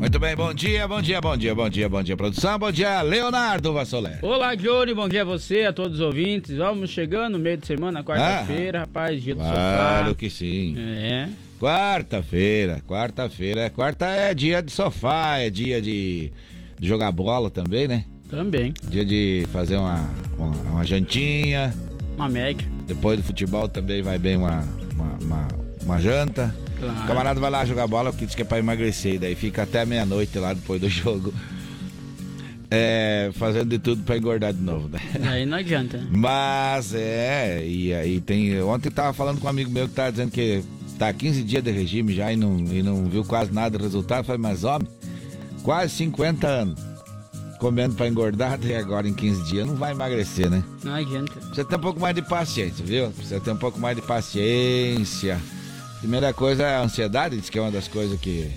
Muito bem, bom dia, bom dia, bom dia, bom dia, bom dia, produção, bom dia, Leonardo Vassolé. Olá, Johnny, bom dia a você, a todos os ouvintes. Vamos chegando no meio de semana, quarta-feira, ah, rapaz, dia do claro sofá. Claro que sim. É. Quarta-feira, quarta-feira, quarta é dia de sofá, é dia de, de jogar bola também, né? Também. Dia de fazer uma, uma, uma jantinha. Uma mega. Depois do futebol também vai bem uma, uma, uma, uma janta. Claro. O camarada vai lá jogar bola porque diz que é pra emagrecer. E daí fica até meia-noite lá depois do jogo. É, fazendo de tudo pra engordar de novo, né? Aí não adianta. Mas é, e aí tem. Ontem tava falando com um amigo meu que tava dizendo que tá 15 dias de regime já e não, e não viu quase nada do resultado. Eu falei, mas homem, quase 50 anos comendo pra engordar e agora em 15 dias não vai emagrecer, né? Não adianta. Precisa ter um pouco mais de paciência, viu? Precisa ter um pouco mais de paciência. Primeira coisa é a ansiedade, diz que é uma das coisas que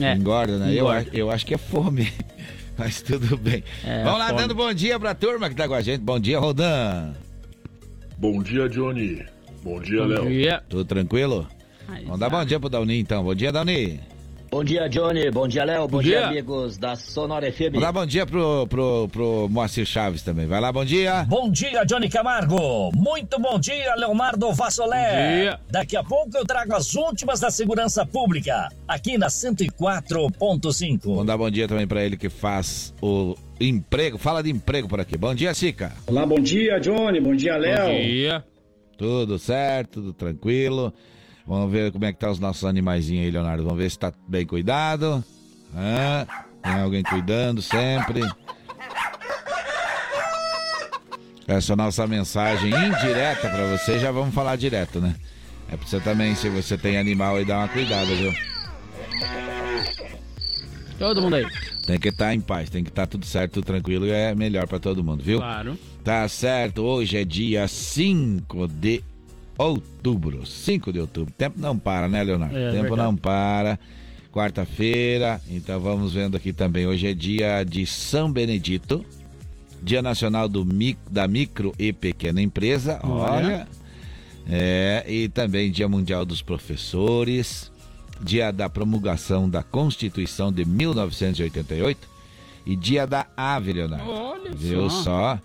é, engorda, né? Engorda. Eu, eu acho que é fome. Mas tudo bem. É, Vamos lá, fome. dando bom dia pra turma que tá com a gente. Bom dia, Rodan. Bom dia, Johnny. Bom dia, Léo. Bom dia. Tudo tranquilo? Vamos dar bom dia pro Dauni, então. Bom dia, Dauni. Bom dia, Johnny. Bom dia, Léo. Bom, bom dia. dia. amigos da Sonora FM. Dar bom dia pro, pro, pro Moacir Chaves também. Vai lá, bom dia. Bom dia, Johnny Camargo. Muito bom dia, Leonardo Vassolé. Bom dia. Daqui a pouco eu trago as últimas da segurança pública, aqui na 104.5. Vamos dar bom dia também para ele que faz o emprego. Fala de emprego por aqui. Bom dia, Sica. Olá, bom dia, Johnny. Bom dia, Léo. Bom dia. Tudo certo, tudo tranquilo. Vamos ver como é que tá os nossos animaizinhos aí, Leonardo. Vamos ver se tá bem cuidado. Ah, tem alguém cuidando sempre. Essa é a nossa mensagem indireta para você. Já vamos falar direto, né? É pra você também, se você tem animal aí, dar uma cuidada, viu? Todo mundo aí. Tem que estar tá em paz, tem que estar tá tudo certo, tudo tranquilo. É melhor para todo mundo, viu? Claro. Tá certo. Hoje é dia 5 de outubro, 5 de outubro. Tempo não para, né, Leonardo? É, Tempo verdade. não para. Quarta-feira, então vamos vendo aqui também. Hoje é dia de São Benedito, Dia Nacional do, da Micro e Pequena Empresa. Olha. É, e também Dia Mundial dos Professores, Dia da Promulgação da Constituição de 1988 e Dia da Ave, Leonardo. Olha Viu só? só?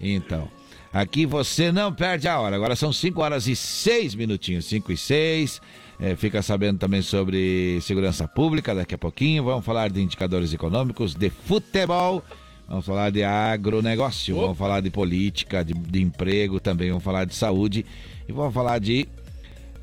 Então, Aqui você não perde a hora. Agora são 5 horas e 6 minutinhos, 5 e 6. É, fica sabendo também sobre segurança pública daqui a pouquinho. Vamos falar de indicadores econômicos, de futebol. Vamos falar de agronegócio, vamos falar de política, de, de emprego também, vamos falar de saúde e vamos falar de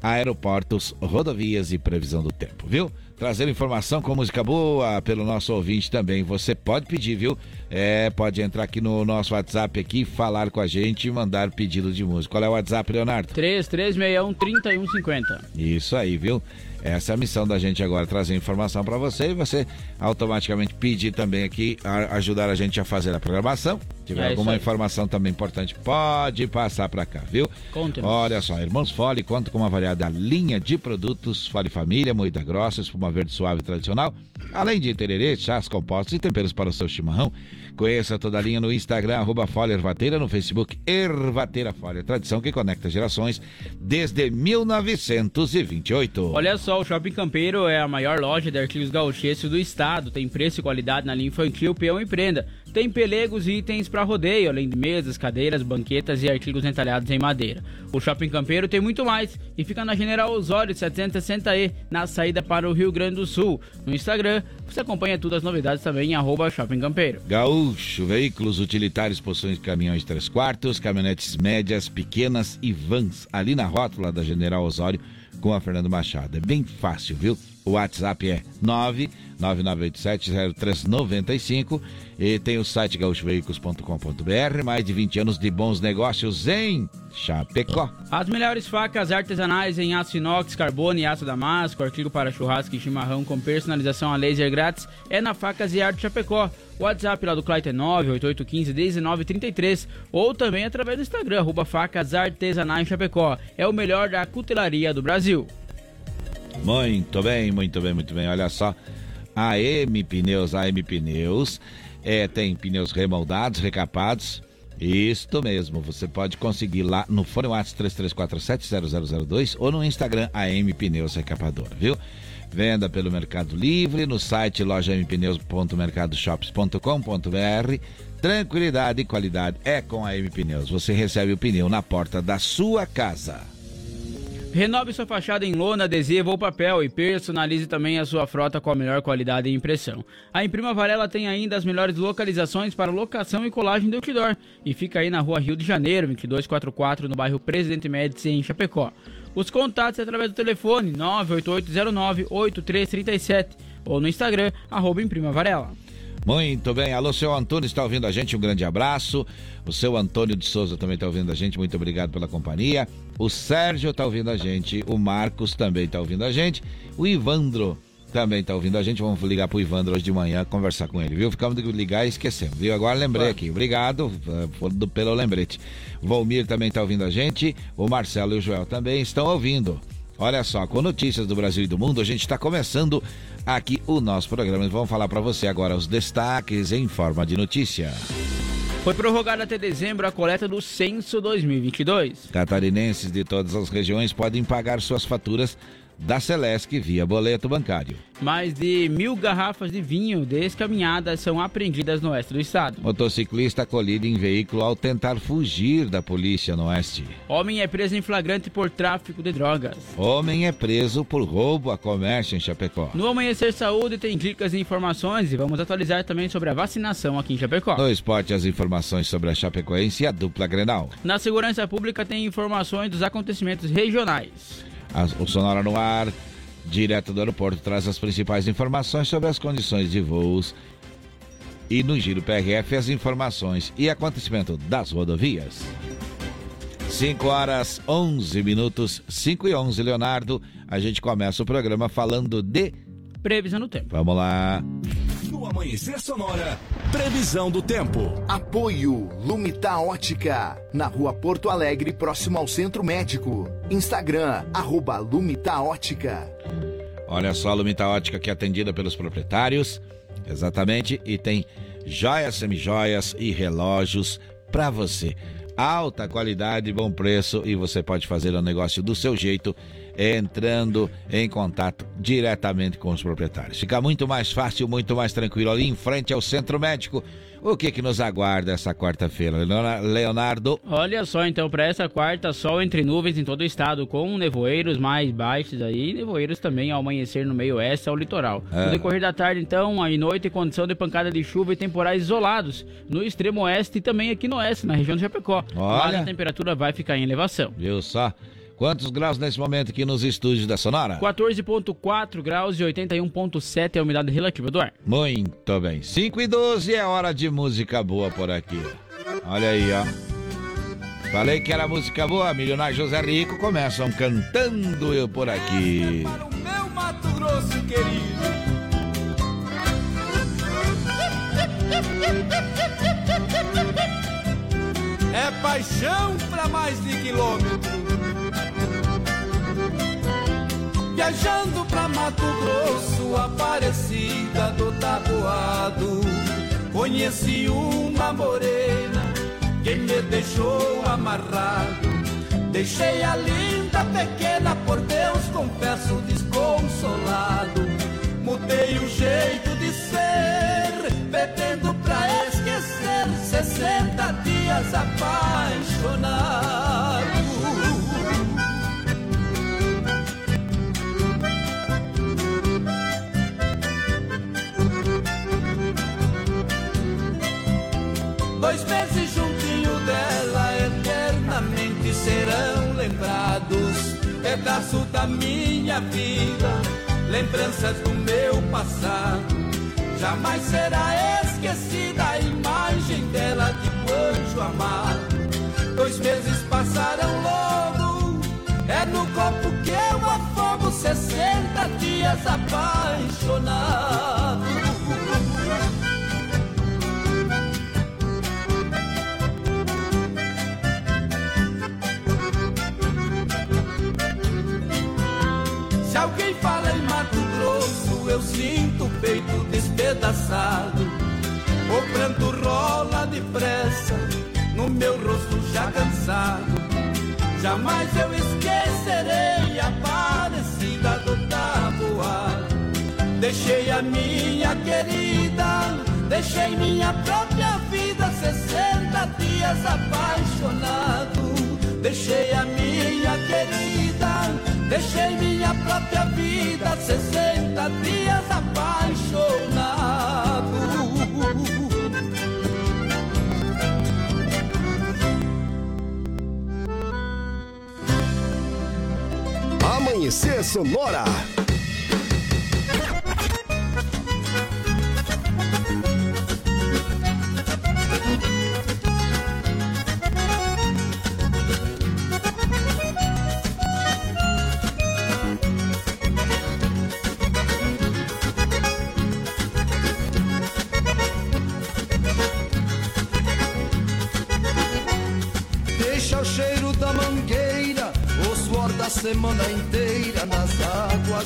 aeroportos, rodovias e previsão do tempo, viu? trazer informação com música boa pelo nosso ouvinte também. Você pode pedir, viu? É, pode entrar aqui no nosso WhatsApp aqui, falar com a gente e mandar pedido de música. Qual é o WhatsApp, Leonardo? 3361 3150. Isso aí, viu? Essa é a missão da gente agora, trazer informação para você e você automaticamente pedir também aqui, a, ajudar a gente a fazer a programação. Se tiver é alguma informação também importante, pode passar para cá, viu? Conte Olha só, Irmãos Fole conta com uma variada linha de produtos Fole Família, moída grossa, espuma verde suave tradicional, além de tererê, chás compostos e temperos para o seu chimarrão. Conheça toda a linha no Instagram, arroba Folha Ervateira, no Facebook Ervateira Folha, tradição que conecta gerações desde 1928. Olha só, o Shopping Campeiro é a maior loja de artigos gauchescos do estado, tem preço e qualidade na linha infantil, peão e prenda. Tem pelegos e itens para rodeio, além de mesas, cadeiras, banquetas e artigos entalhados em madeira. O Shopping Campeiro tem muito mais e fica na General Osório 760E, na saída para o Rio Grande do Sul. No Instagram, você acompanha todas as novidades também em arroba Shopping Campeiro. Gaúcho, veículos utilitários possuem caminhões 3 quartos, caminhonetes médias, pequenas e vans, ali na rótula da General Osório com a Fernando Machado. É bem fácil, viu? O WhatsApp é 999870395 e tem o site gaúchoveículos.com.br. Mais de 20 anos de bons negócios em Chapecó. As melhores facas artesanais em aço inox, carbono e aço damasco, artigo para churrasco e chimarrão com personalização a laser grátis é na Facas e Arte Chapecó. O WhatsApp lá do Clayton é 98815-1933 ou também através do Instagram, arroba facas artesanais Chapecó. É o melhor da cutelaria do Brasil. Muito bem, muito bem, muito bem. Olha só, a M Pneus, a M Pneus é, tem pneus remoldados, recapados. Isto mesmo, você pode conseguir lá no Fone WhatsApp 33470002 ou no Instagram AM Pneus Recapadora, viu? Venda pelo Mercado Livre, no site lojampneus.mercadoshops.com.br. Tranquilidade e qualidade é com a M Pneus. Você recebe o pneu na porta da sua casa. Renove sua fachada em lona, adesivo ou papel e personalize também a sua frota com a melhor qualidade e impressão. A Imprima Varela tem ainda as melhores localizações para locação e colagem do outdoor e fica aí na rua Rio de Janeiro, 2244, no bairro Presidente Médici, em Chapecó. Os contatos é através do telefone 98809-8337 ou no Instagram, arroba Imprima Varela. Muito bem. Alô, seu Antônio está ouvindo a gente, um grande abraço. O seu Antônio de Souza também está ouvindo a gente, muito obrigado pela companhia. O Sérgio está ouvindo a gente, o Marcos também está ouvindo a gente, o Ivandro também está ouvindo a gente. Vamos ligar pro Ivandro hoje de manhã conversar com ele, viu? Ficamos de ligar e esquecemos, viu? Agora lembrei aqui. Obrigado uh, pelo lembrete. Volmir também está ouvindo a gente, o Marcelo e o Joel também estão ouvindo. Olha só, com notícias do Brasil e do mundo, a gente está começando aqui o nosso programa. Vamos falar para você agora os destaques em forma de notícia. Foi prorrogada até dezembro a coleta do Censo 2022. Catarinenses de todas as regiões podem pagar suas faturas da Celesc via boleto bancário. Mais de mil garrafas de vinho descaminhadas são apreendidas no oeste do estado. Motociclista colhido em veículo ao tentar fugir da polícia no oeste. Homem é preso em flagrante por tráfico de drogas. Homem é preso por roubo a comércio em Chapecó. No Amanhecer Saúde tem dicas e informações e vamos atualizar também sobre a vacinação aqui em Chapecó. No esporte, as informações sobre a Chapecoense e a dupla Grenal. Na segurança pública tem informações dos acontecimentos regionais. O Sonora no ar, direto do aeroporto, traz as principais informações sobre as condições de voos e no Giro PRF as informações e acontecimento das rodovias. 5 horas 11 minutos, 5 e 11, Leonardo. A gente começa o programa falando de previsão do tempo. Vamos lá. No Amanhecer Sonora, previsão do tempo. Apoio Lumita Ótica, na rua Porto Alegre, próximo ao Centro Médico. Instagram, arroba Lumita Ótica. Olha só, a Lumita Ótica que é atendida pelos proprietários, exatamente, e tem joias, semijoias e relógios para você. Alta qualidade, bom preço e você pode fazer o negócio do seu jeito entrando em contato diretamente com os proprietários. Fica muito mais fácil, muito mais tranquilo ali em frente ao centro médico. O que que nos aguarda essa quarta-feira, Leonardo? Olha só, então, para essa quarta, sol entre nuvens em todo o estado, com nevoeiros mais baixos aí, nevoeiros também ao amanhecer no meio oeste ao litoral. É. No decorrer da tarde, então, à noite, condição de pancada de chuva e temporais isolados no extremo oeste e também aqui no oeste, na região de Chapecó. Olha. Mas a temperatura vai ficar em elevação. Viu só? Quantos graus nesse momento aqui nos estúdios da Sonora? 14,4 graus e 81,7 é a umidade relativa do ar. Muito bem. 5 e 12 é hora de música boa por aqui. Olha aí, ó. Falei que era música boa, Milionário José Rico começam cantando eu por aqui. Para o meu Mato Grosso querido. É paixão para mais de quilômetro. Viajando pra Mato Grosso, Aparecida do Taboado Conheci uma morena que me deixou amarrado. Deixei a linda pequena, por Deus confesso desconsolado. Mudei o jeito de ser, bebendo pra esquecer 60 dias apaixonado Pedaço da minha vida, lembranças do meu passado. Jamais será esquecida a imagem dela de anjo amado. Dois meses passaram logo, é no copo que eu afogo 60 dias apaixonado. Se alguém fala em Mato Grosso, eu sinto o peito despedaçado. O pranto rola depressa no meu rosto já cansado. Jamais eu esquecerei a parecida do tabuar. Deixei a minha querida, deixei minha própria vida, 60 dias apaixonado. Deixei a minha querida, deixei minha própria vida, 60 dias apaixonado. Amanhecer Sonora.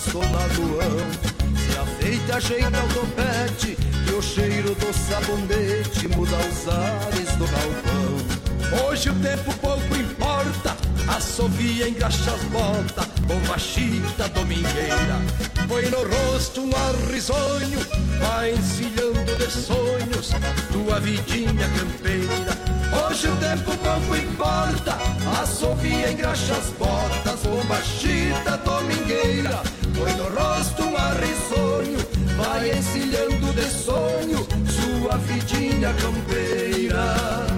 Águas do lagoão. Se afeita, ajeita o topete, que o cheiro do sabonete muda os ares do galpão. Hoje o tempo pouco importa, assovia, engraxa as botas, bomba chita domingueira. Põe no rosto um ar risonho, vai encilhando de sonhos, tua vidinha campeira. Hoje o tempo pouco importa, assovia, engraxa as botas, bomba chita domingueira. Põe no rosto um ar risonho, vai encilhando de sonho, sua vidinha campeira.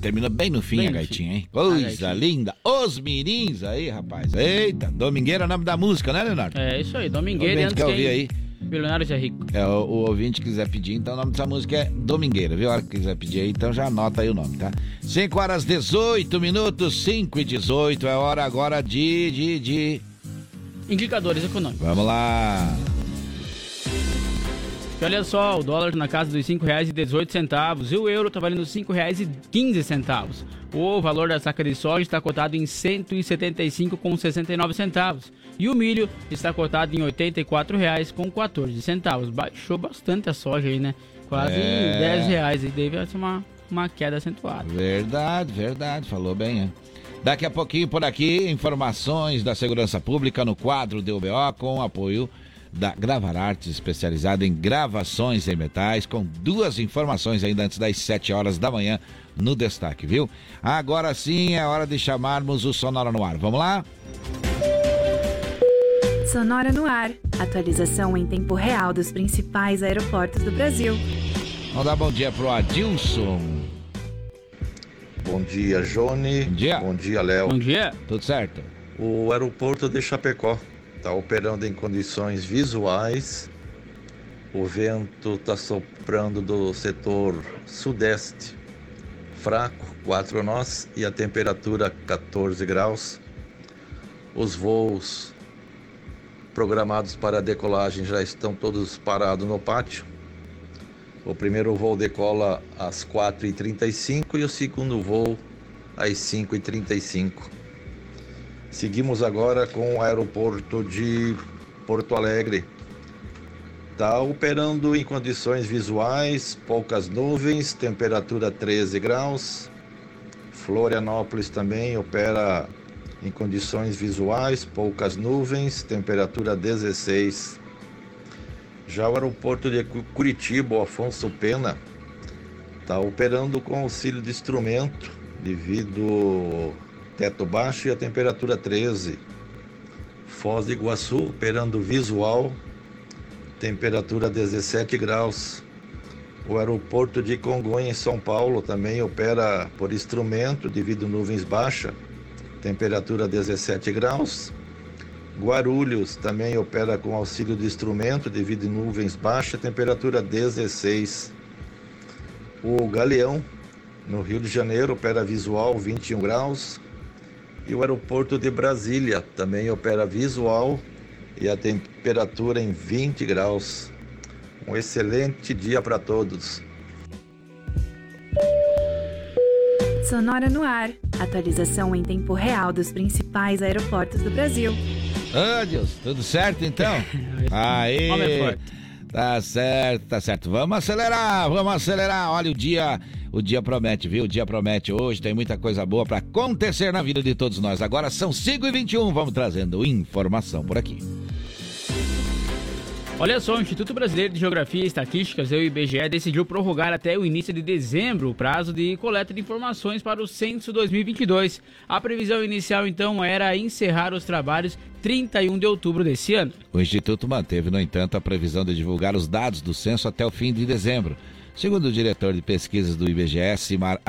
Mas termina bem no fim Bem a gaitinha, hein? Coisa gaitinha. linda. Os mirins aí, rapaz. Eita, Domingueira é o nome da música, né, Leonardo? É isso aí, Domingueira. antes quer ouvir quem- aí? Bilionários é rico. É, o, o ouvinte quiser pedir, então o nome dessa música é Domingueira, viu? A hora que quiser pedir aí, então já anota aí o nome, tá? 5 horas 18 minutos, 5 e 18, é hora agora de, de, de... Indicadores econômicos. Vamos lá. E olha só, o dólar na casa dos R$ 5,18 e o euro está valendo R$ 5,15. O valor da saca de soja está cotado em R$ 175,69 e o milho está cotado em R$ 84,14. Baixou bastante a soja aí, né? Quase é... 10 reais e deve ser uma, uma queda acentuada. Verdade, verdade, falou bem, hein? Daqui a pouquinho por aqui, informações da segurança pública no quadro do UBO com apoio da Gravar Artes, especializada em gravações em metais, com duas informações ainda antes das 7 horas da manhã no destaque, viu? Agora sim é hora de chamarmos o Sonora no ar. Vamos lá? Sonora no ar. Atualização em tempo real dos principais aeroportos do Brasil. Vamos dar bom dia pro Adilson. Bom dia, Johnny. Bom dia. Bom dia, Léo. Bom dia. Tudo certo. O aeroporto de Chapecó está operando em condições visuais. O vento está soprando do setor sudeste, fraco, 4 nós, e a temperatura 14 graus. Os voos programados para decolagem já estão todos parados no pátio. O primeiro voo decola às 4h35 e o segundo voo às 5h35. Seguimos agora com o aeroporto de Porto Alegre. Está operando em condições visuais, poucas nuvens, temperatura 13 graus. Florianópolis também opera em condições visuais, poucas nuvens, temperatura 16. Já o aeroporto de Curitiba, Afonso Pena, está operando com auxílio de instrumento devido teto baixo e a temperatura 13. Foz do Iguaçu, operando visual, temperatura 17 graus. O aeroporto de Congonha, em São Paulo, também opera por instrumento devido nuvens baixas, temperatura 17 graus. Guarulhos também opera com auxílio de instrumento devido nuvens baixas, temperatura 16. O Galeão, no Rio de Janeiro, opera visual 21 graus. E o aeroporto de Brasília também opera visual e a temperatura em 20 graus. Um excelente dia para todos. Sonora no ar. Atualização em tempo real dos principais aeroportos do Brasil. Ah, Deus, tudo certo então? Aí. Tá certo, tá certo. Vamos acelerar, vamos acelerar. Olha o dia o dia promete, viu? O dia promete hoje, tem muita coisa boa para acontecer na vida de todos nós. Agora são 5 e 21 vamos trazendo informação por aqui. Olha só, o Instituto Brasileiro de Geografia e Estatísticas, o IBGE, decidiu prorrogar até o início de dezembro o prazo de coleta de informações para o censo 2022. A previsão inicial, então, era encerrar os trabalhos 31 de outubro desse ano. O Instituto manteve, no entanto, a previsão de divulgar os dados do censo até o fim de dezembro. Segundo o diretor de pesquisas do IBGE, Simar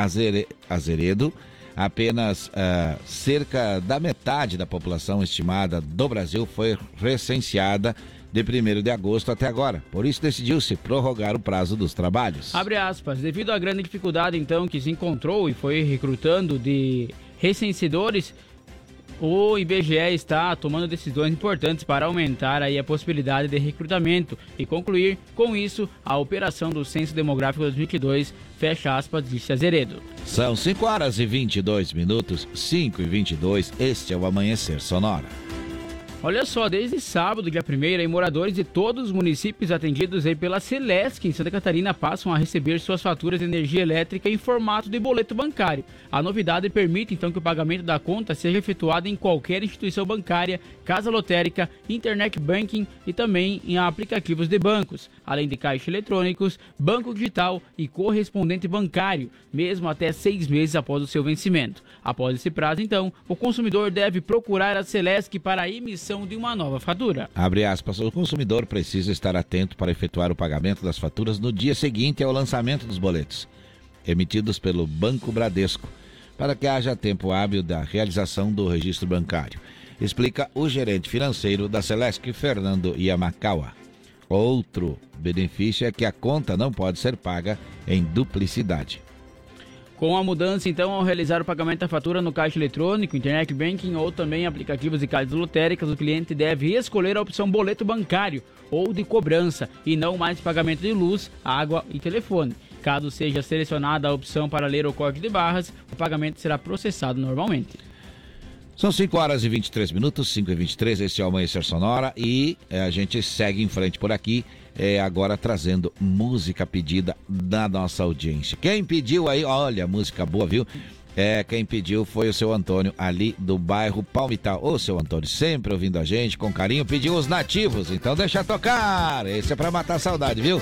Azeredo, apenas uh, cerca da metade da população estimada do Brasil foi recenseada de 1 de agosto até agora. Por isso decidiu-se prorrogar o prazo dos trabalhos. Abre aspas. Devido à grande dificuldade então que se encontrou e foi recrutando de recenseadores, o IBGE está tomando decisões importantes para aumentar aí a possibilidade de recrutamento e concluir com isso a operação do Censo Demográfico 2022, fecha aspas, disse Azeredo. São 5 horas e 22 minutos, 5 e 22, este é o Amanhecer Sonora. Olha só, desde sábado, dia 1 moradores de todos os municípios atendidos aí pela Celesc em Santa Catarina passam a receber suas faturas de energia elétrica em formato de boleto bancário. A novidade permite então que o pagamento da conta seja efetuado em qualquer instituição bancária, casa lotérica, internet banking e também em aplicativos de bancos, além de caixa eletrônicos, banco digital e correspondente bancário, mesmo até seis meses após o seu vencimento. Após esse prazo, então, o consumidor deve procurar a Celesc para emissão emissão de uma nova fatura. Abre aspas, o consumidor precisa estar atento para efetuar o pagamento das faturas no dia seguinte ao lançamento dos boletos, emitidos pelo Banco Bradesco, para que haja tempo hábil da realização do registro bancário, explica o gerente financeiro da Celesc, Fernando Yamakawa. Outro benefício é que a conta não pode ser paga em duplicidade. Com a mudança, então, ao realizar o pagamento da fatura no caixa eletrônico, internet banking ou também aplicativos e caixas lotéricas, o cliente deve escolher a opção boleto bancário ou de cobrança e não mais pagamento de luz, água e telefone. Caso seja selecionada a opção para ler o código de barras, o pagamento será processado normalmente. São 5 horas e 23 minutos, 5 e 23, esse é o Amanhecer Sonora e é, a gente segue em frente por aqui, é, agora trazendo música pedida da nossa audiência. Quem pediu aí, olha, música boa, viu? É, quem pediu foi o seu Antônio, ali do bairro Palmital. Ô, seu Antônio, sempre ouvindo a gente com carinho, pediu os nativos, então deixa tocar. Esse é pra matar a saudade, viu?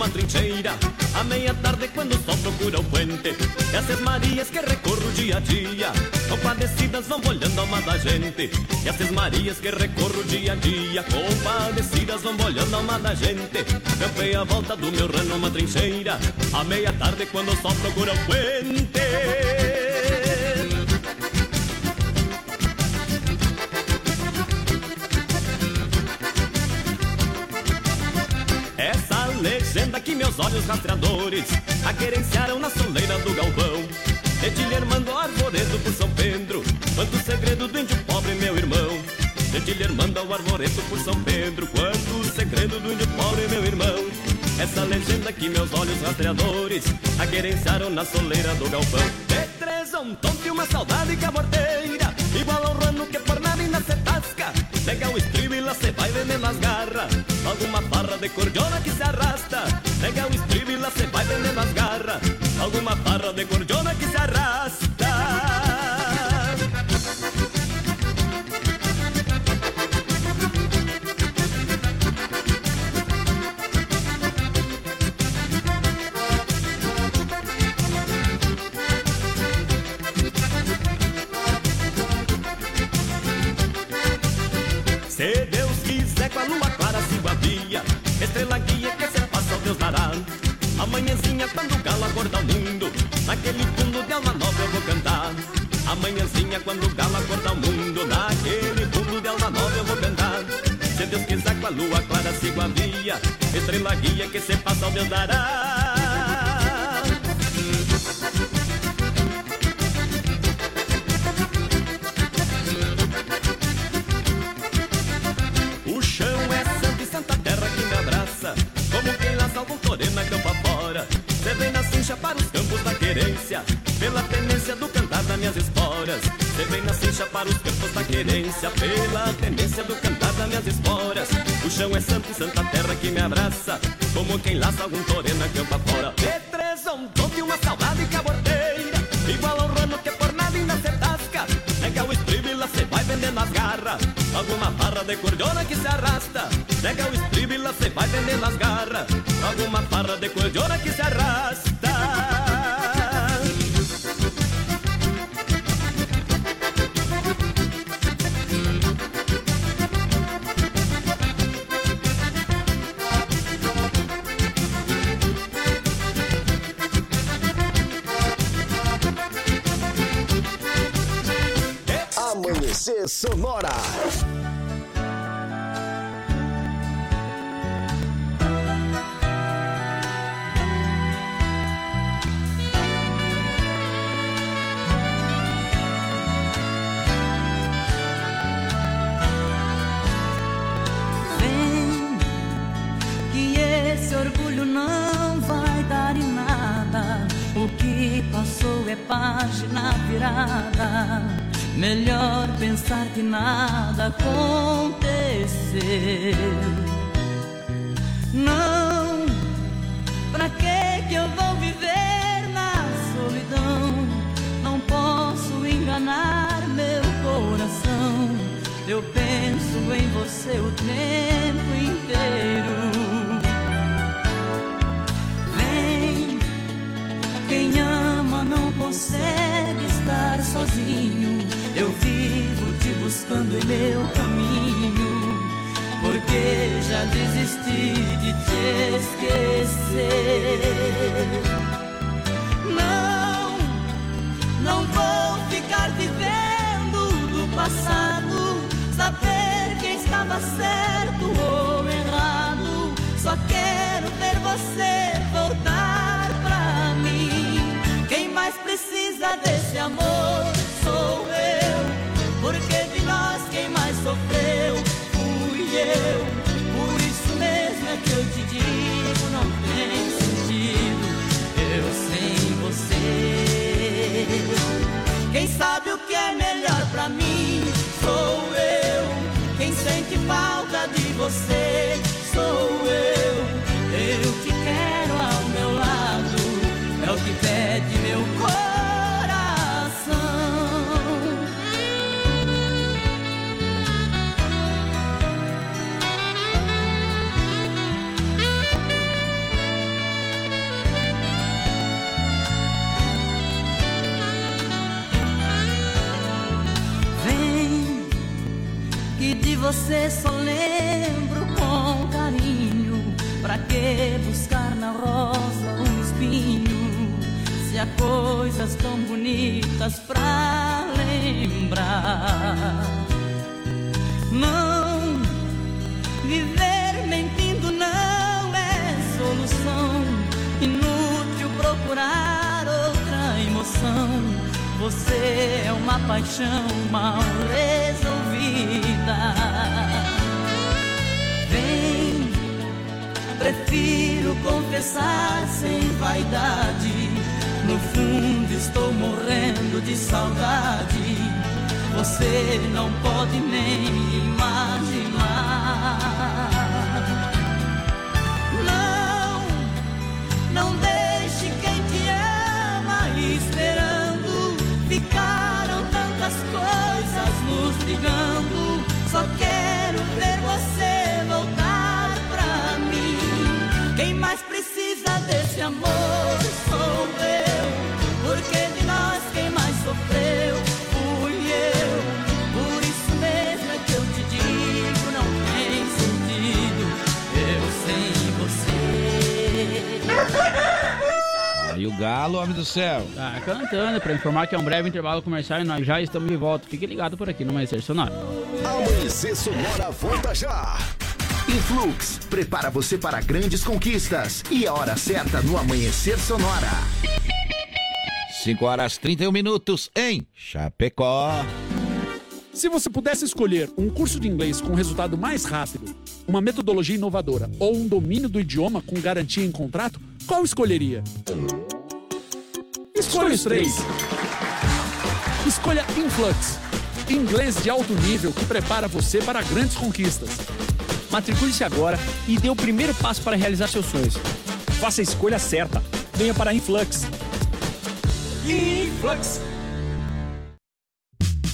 Numa trincheira. A meia tarde quando o sol procura o puente Essas Marias que recorro dia a dia. Compadecidas vão olhando uma da gente. Essas Marias que recorro dia a dia. Compadecidas vão olhando uma da gente. Campei a volta do meu rano numa trincheira. A meia tarde quando o sol procura o puente legenda que meus olhos rastreadores aquerenciaram na soleira do galpão. Dedilher mandou arvoredo por São Pedro, quanto o segredo do índio pobre, meu irmão. Dedilher manda o arvoredo por São Pedro, quanto o segredo do índio pobre, meu irmão. Essa legenda que meus olhos rastreadores aquerenciaram na soleira do galpão. De um tonto e uma saudade caborteira, igual ao rano que por nada se tasca. Pega o estribo e lá cê vai vendendo as garras. Alguma farra de cordiona que se arrasta. Pega o estribo e lá quando o mundo. Naquele fundo de alma nova eu vou cantar. Amanhãzinha quando o galo acorda o mundo. Naquele fundo de alma nova eu vou cantar. Se Deus quiser com a lua clara sigo a via. Estrela guia que se passa o Deus dará Pela tendência do cantar das minhas esporas O chão é santo e santa terra que me abraça. Como quem laça algum torena campa fora. De três um tonto e uma saudade caborteira. Igual ao rano que por nada ainda se tasca Nega o estribo e lá cê vai vendendo as garras. Alguma farra de cordiona que se arrasta. Nega o estribo e lá cê vai vendendo as garras. Alguma farra de cordiona que se Sonora. Coisas tão bonitas pra lembrar. Não, viver mentindo não é solução. Inútil procurar outra emoção. Você é uma paixão mal resolvida. Vem, prefiro confessar sem vaidade. No fundo estou morrendo de saudade. Você não pode nem imaginar. Não, não deixe quem te ama esperando. Ficaram tantas coisas nos ligando. Só quero ver você voltar pra mim. Quem mais precisa desse amor Galo, homem do céu. Tá cantando pra informar que é um breve intervalo comercial e nós já estamos de volta. Fique ligado por aqui no Amanhecer Sonora. Amanhecer Sonora volta já. Influx prepara você para grandes conquistas e a hora certa no Amanhecer Sonora. 5 horas 31 minutos em Chapecó. Se você pudesse escolher um curso de inglês com resultado mais rápido, uma metodologia inovadora ou um domínio do idioma com garantia em contrato, qual escolheria? Escolha os três. Escolha Influx. Inglês de alto nível que prepara você para grandes conquistas. Matricule-se agora e dê o primeiro passo para realizar seus sonhos. Faça a escolha certa. Venha para Influx. Influx.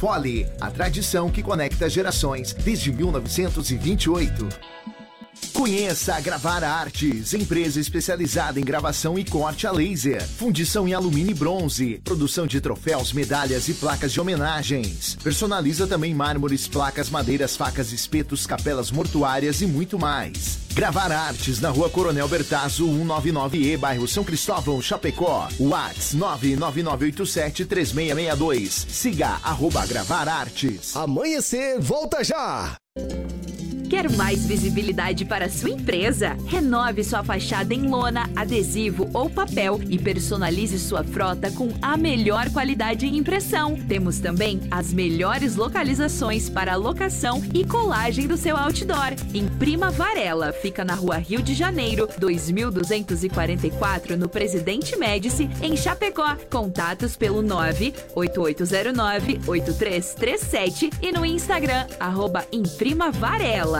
Fole, a tradição que conecta gerações desde 1928. Conheça a Gravar Artes, empresa especializada em gravação e corte a laser, fundição em alumínio e bronze, produção de troféus, medalhas e placas de homenagens. Personaliza também mármores, placas, madeiras, facas, espetos, capelas mortuárias e muito mais. Gravar Artes na rua Coronel Bertazzo, 199E, bairro São Cristóvão, Chapecó. Whats 999873662. Siga arroba Gravar Artes. Amanhecer, volta já! Quer mais visibilidade para sua empresa? Renove sua fachada em lona, adesivo ou papel e personalize sua frota com a melhor qualidade em impressão. Temos também as melhores localizações para locação e colagem do seu outdoor. Imprima Varela, fica na rua Rio de Janeiro, 2244, no Presidente Médici, em Chapecó. Contatos pelo 98809-8337 e no Instagram, arroba Imprima Varela.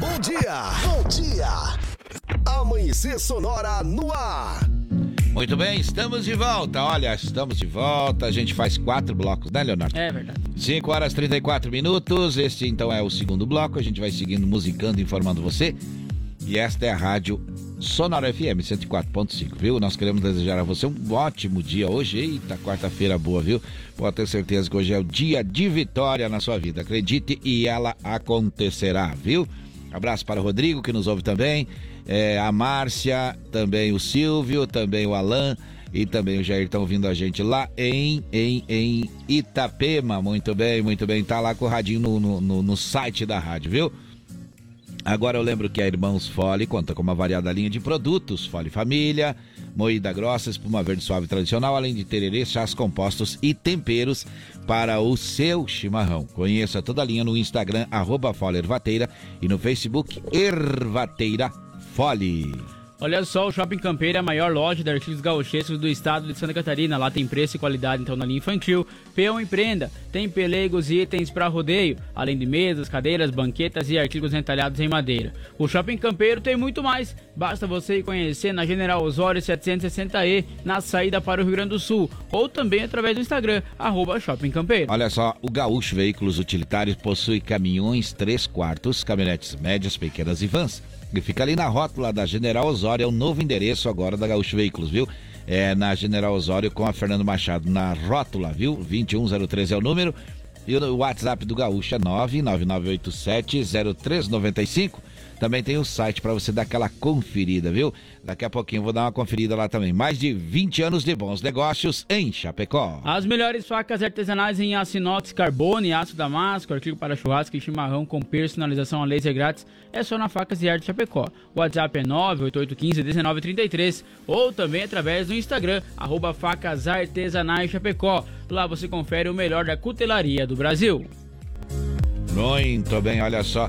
Bom dia, bom dia. Amanhecer Sonora no ar. Muito bem, estamos de volta. Olha, estamos de volta. A gente faz quatro blocos, né, Leonardo? É verdade. 5 horas e 34 minutos. Este então é o segundo bloco. A gente vai seguindo, musicando, informando você. E esta é a rádio Sonora FM 104.5, viu? Nós queremos desejar a você um ótimo dia hoje. Eita, quarta-feira boa, viu? Pode ter certeza que hoje é o dia de vitória na sua vida. Acredite e ela acontecerá, viu? Abraço para o Rodrigo, que nos ouve também é, a Márcia, também o Silvio, também o Alan e também o Jair estão ouvindo a gente lá em, em, em Itapema. Muito bem, muito bem. Tá lá com o radinho no, no, no site da rádio, viu? Agora eu lembro que a Irmãos Fole conta com uma variada linha de produtos, Fole Família, moída grossa, espuma verde suave tradicional, além de tererê, chás compostos e temperos para o seu chimarrão. Conheça toda a linha no Instagram, arroba Fole Ervateira e no Facebook Ervateira Fole. Olha só, o Shopping Campeiro é a maior loja de artigos gauchescos do estado de Santa Catarina. Lá tem preço e qualidade então na linha infantil, peão e prenda. Tem pelegos e itens para rodeio, além de mesas, cadeiras, banquetas e artigos entalhados em madeira. O Shopping Campeiro tem muito mais. Basta você ir conhecer na General Osório 760E, na saída para o Rio Grande do Sul, ou também através do Instagram, arroba Shopping Campeiro. Olha só, o Gaúcho Veículos Utilitários possui caminhões 3 quartos, caminhonetes médias, pequenas e vans que fica ali na rótula da General Osório, é o novo endereço agora da Gaúcho Veículos, viu? É na General Osório com a Fernando Machado na rótula, viu? 21013 é o número. E o WhatsApp do Gaúcho é 999870395. Também tem o site para você dar aquela conferida, viu? Daqui a pouquinho vou dar uma conferida lá também. Mais de 20 anos de bons negócios em Chapecó. As melhores facas artesanais em aço inox, carbono e aço damasco, artigo para churrasco e chimarrão com personalização a laser grátis é só na Facas e Arte Chapecó. O WhatsApp é 988151933 ou também através do Instagram, arroba Facas Artesanais Chapecó. Lá você confere o melhor da cutelaria do Brasil. Muito bem, olha só.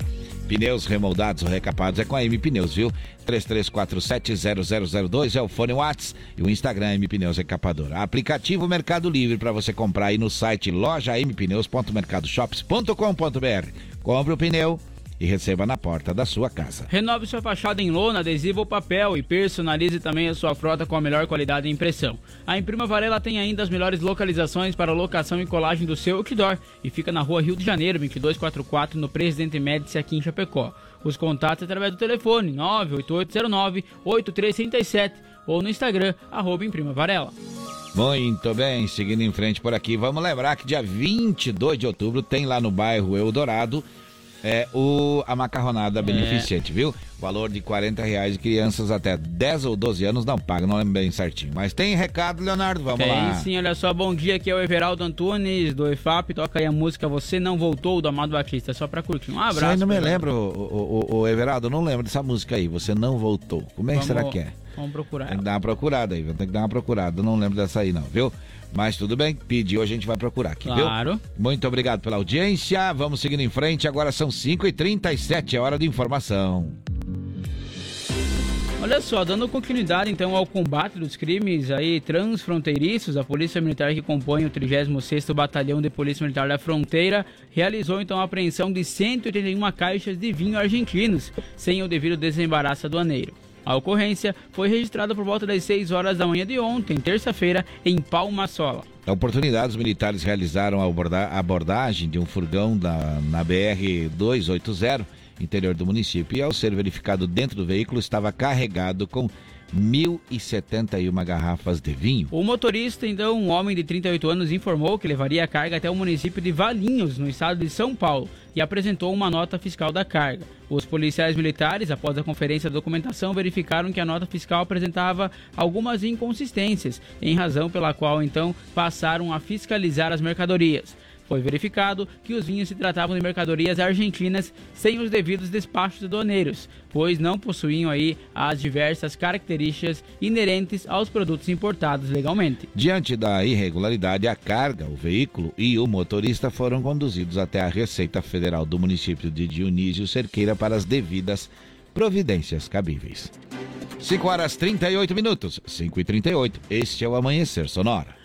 Pneus remoldados ou recapados é com a M Pneus, viu? 33470002 é o fone Whats e o Instagram M Pneus Recapador. Aplicativo Mercado Livre para você comprar aí no site lojampneus.mercadoshops.com.br. Compre o pneu e receba na porta da sua casa. Renove sua fachada em lona, adesivo ou papel e personalize também a sua frota com a melhor qualidade de impressão. A Imprima Varela tem ainda as melhores localizações para locação e colagem do seu outdoor e fica na rua Rio de Janeiro, 2244, no Presidente Médici, aqui em Chapecó. Os contatos através do telefone 98809-8337 ou no Instagram, arroba Imprima Varela. Muito bem, seguindo em frente por aqui, vamos lembrar que dia 22 de outubro tem lá no bairro Eldorado é o, a macarronada é. beneficente, viu? Valor de 40 reais. Crianças até 10 ou 12 anos não pagam, não lembro bem certinho. Mas tem recado, Leonardo, vamos tem, lá. sim, olha só. Bom dia, aqui é o Everaldo Antunes, do EFAP. Toca aí a música Você Não Voltou, do Amado Batista. Só pra curtir. Um abraço. Você não me lembro, o, o, o, Everaldo, eu não lembro dessa música aí. Você Não Voltou. Como é que será que é? Vamos procurar. Tem que dar uma procurada aí, tem que dar uma procurada. Eu não lembro dessa aí, não, viu? Mas tudo bem, pediu, a gente vai procurar aqui, claro. viu? Muito obrigado pela audiência. Vamos seguindo em frente. Agora são 5h37, é hora de informação. Olha só, dando continuidade então ao combate dos crimes aí transfronteiriços, a Polícia Militar que compõe o 36º Batalhão de Polícia Militar da Fronteira realizou então a apreensão de 181 caixas de vinho argentinos, sem o devido desembaraço aduaneiro. A ocorrência foi registrada por volta das 6 horas da manhã de ontem, terça-feira, em Palmasola. Na oportunidade, os militares realizaram a abordagem de um furgão da, na BR-280, interior do município, e ao ser verificado dentro do veículo, estava carregado com 1.071 garrafas de vinho. O motorista, então, um homem de 38 anos, informou que levaria a carga até o município de Valinhos, no estado de São Paulo, e apresentou uma nota fiscal da carga. Os policiais militares, após a conferência de documentação, verificaram que a nota fiscal apresentava algumas inconsistências, em razão pela qual, então, passaram a fiscalizar as mercadorias. Foi verificado que os vinhos se tratavam de mercadorias argentinas sem os devidos despachos aduaneiros, pois não possuíam aí as diversas características inerentes aos produtos importados legalmente. Diante da irregularidade, a carga, o veículo e o motorista foram conduzidos até a Receita Federal do município de Dionísio Cerqueira para as devidas providências cabíveis. 5 horas 38 minutos, 5 e 38. Este é o Amanhecer Sonora.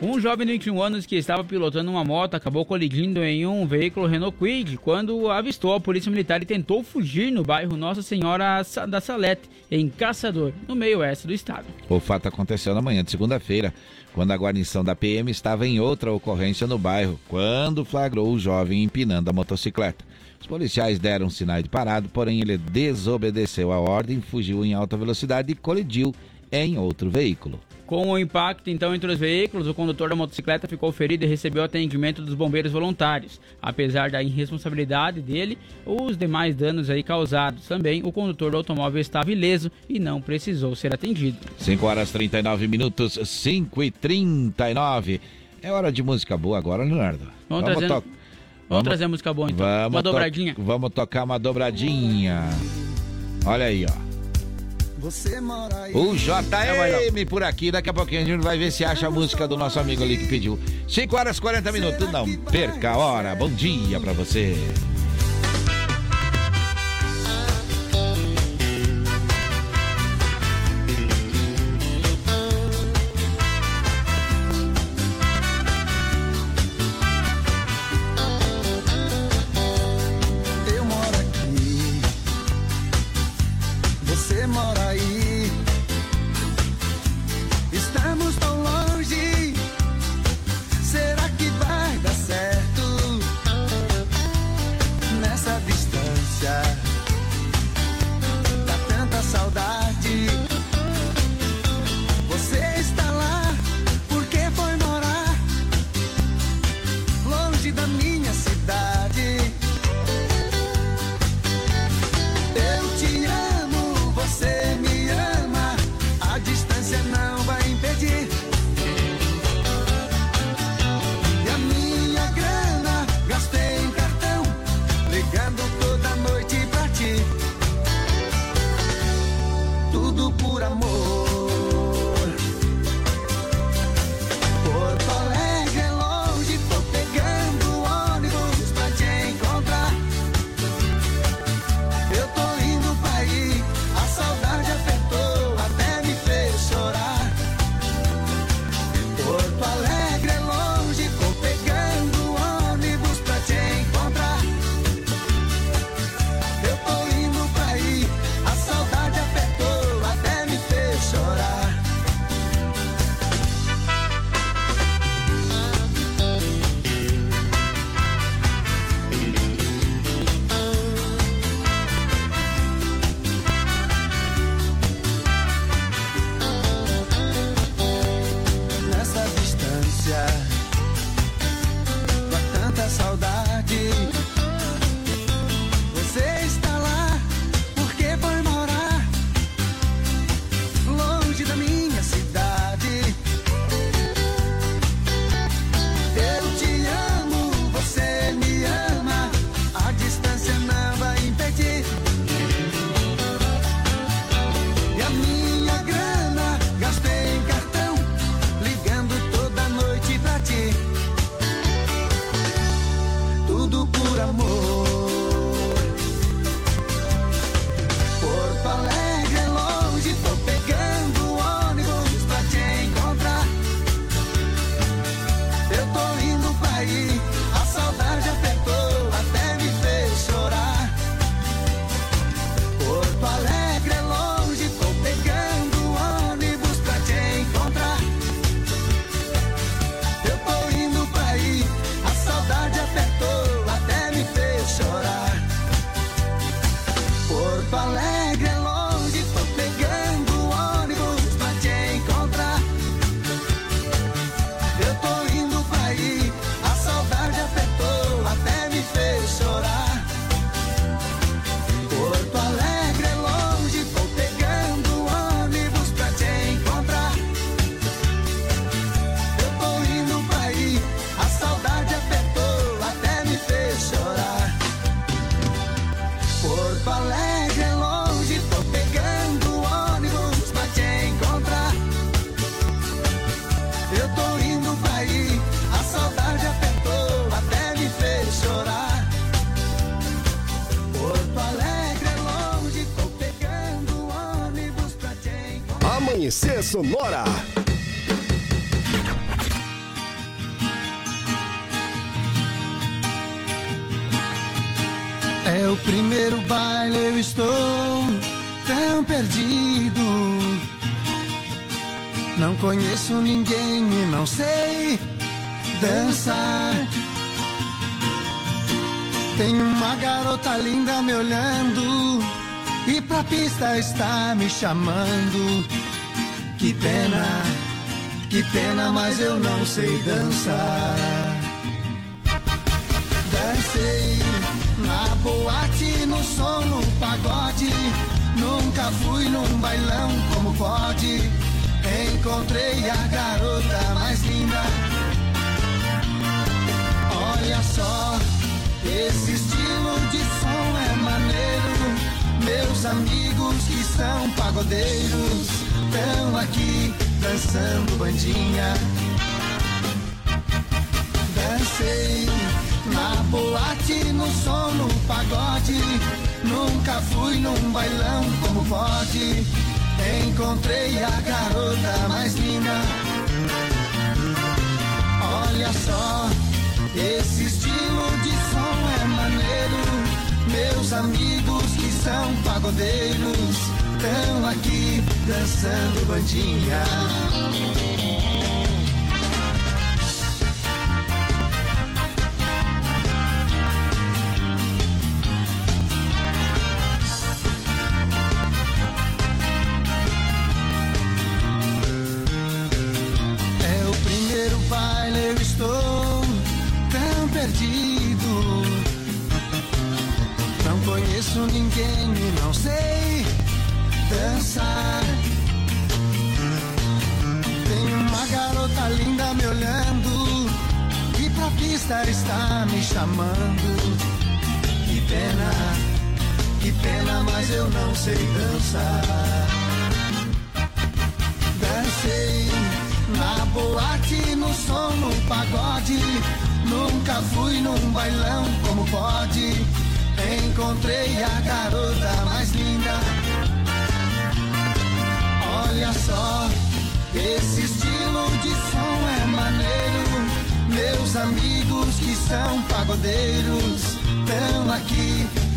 Um jovem de 21 anos que estava pilotando uma moto acabou colidindo em um veículo Renault Kwid quando avistou a polícia militar e tentou fugir no bairro Nossa Senhora da Salete, em Caçador, no meio oeste do estado. O fato aconteceu na manhã de segunda-feira, quando a guarnição da PM estava em outra ocorrência no bairro, quando flagrou o jovem empinando a motocicleta. Os policiais deram sinais de parado, porém ele desobedeceu a ordem, fugiu em alta velocidade e colidiu em outro veículo. Com o impacto então entre os veículos, o condutor da motocicleta ficou ferido e recebeu atendimento dos bombeiros voluntários. Apesar da irresponsabilidade dele, os demais danos aí causados também, o condutor do automóvel estava ileso e não precisou ser atendido. 5 horas 39 minutos, 5 e 39. É hora de música boa agora, Leonardo. Vamos, Vamos trazendo... to... Vamos, trazer música boa então. Vamos uma dobradinha. Vamos tocar uma dobradinha. Olha aí, ó. O JM por aqui, daqui a pouquinho a gente vai ver se acha a música do nosso amigo ali que pediu. 5 horas 40 minutos, não perca a hora. Bom dia pra você. Sonora. É o primeiro baile, eu estou tão perdido. Não conheço ninguém e não sei dançar. Tem uma garota linda me olhando e pra pista está me chamando. Que pena, que pena, mas eu não sei dançar. Dancei na boate, no som, no pagode. Nunca fui num bailão como pode. Encontrei a garota mais linda. Olha só, esse estilo de som é maneiro. Meus amigos que são pagodeiros estão aqui dançando bandinha. Dancei na boate, no som, no pagode. Nunca fui num bailão como pode. Encontrei a garota mais linda. Olha só, esse estilo de som é maneiro. Meus amigos que são pagodeiros estão aqui dançando bandinha.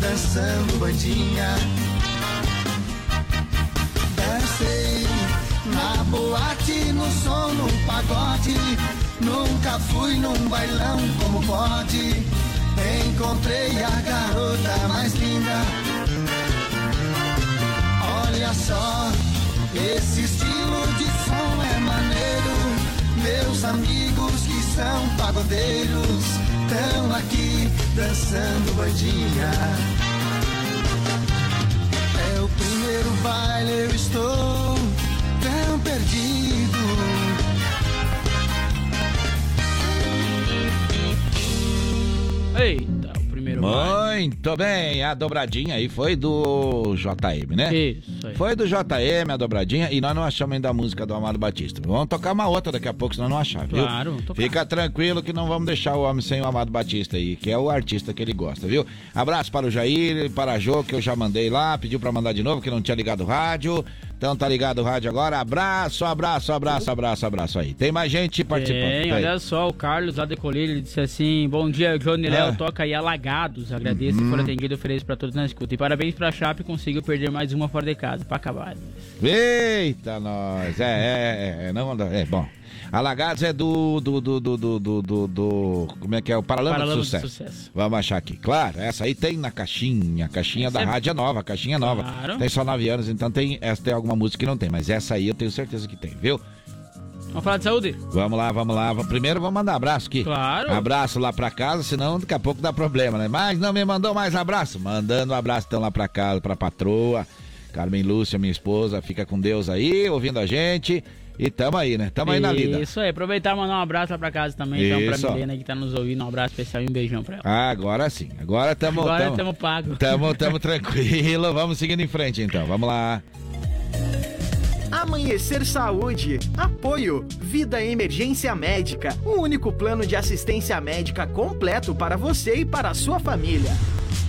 Dançando bandinha. Dancei na boate, no som, no pagode. Nunca fui num bailão como pode. Encontrei a garota mais linda. Olha só, esse estilo de som é maneiro. Meus amigos que são pagodeiros estão aqui dançando bandinha. É o primeiro baile, eu estou tão perdido. Eita, Muito bem, a dobradinha aí foi do JM, né? Isso aí. Foi do JM a dobradinha e nós não achamos ainda a música do Amado Batista. Vamos tocar uma outra daqui a pouco, senão não achar, viu? Claro. Fica tranquilo que não vamos deixar o homem sem o Amado Batista aí, que é o artista que ele gosta, viu? Abraço para o Jair, para a Jô, que eu já mandei lá, pediu para mandar de novo, que não tinha ligado o rádio. Então tá ligado o rádio agora. Abraço, abraço, abraço, abraço, abraço aí. Tem mais gente participando. Tem, aí. olha só, o Carlos lá de Colírio, ele disse assim: Bom dia, Johnny Léo, Ah. toca aí Alagados. Agradeço Uhum. por atendido, ofereço pra todos na escuta. E parabéns pra Chape, conseguiu perder mais uma fora de casa, pra acabar. Eita, nós. É, é, é, não, é bom. Alagados é do, do, do, do, do, do, do- como é que é? O Paralama, Paralama do, do sucesso. Sucesso. Vamos achar aqui. Claro, essa aí tem na caixinha. A caixinha da Essa é- rádio é nova, a caixinha é nova. Claro. Tem só nove anos, então tem, essa tem alguma música que não tem. Mas essa aí eu tenho certeza que tem, viu? Vamos falar de saúde? Vamos lá, vamos lá. Primeiro vamos mandar abraço aqui. Claro. Abraço lá pra casa, senão daqui a pouco dá problema, né? Mas não me mandou mais abraço. Mandando um abraço então lá pra casa, pra patroa. Carmen Lúcia, minha esposa, fica com Deus aí, ouvindo a gente. E tamo aí, né? Tamo aí na lida. Isso aí, aproveitar e mandar um abraço lá pra casa também, então, Isso. pra Milena que tá nos ouvindo. Um abraço especial e um beijão pra ela. Ah, agora sim. Agora tamo. Agora tamo, tamo pago. Tamo, tamo tranquilo. Vamos seguindo em frente então. Vamos lá. Amanhecer Saúde. Apoio. Vida Emergência Médica. O único plano de assistência médica completo para você e para a sua família.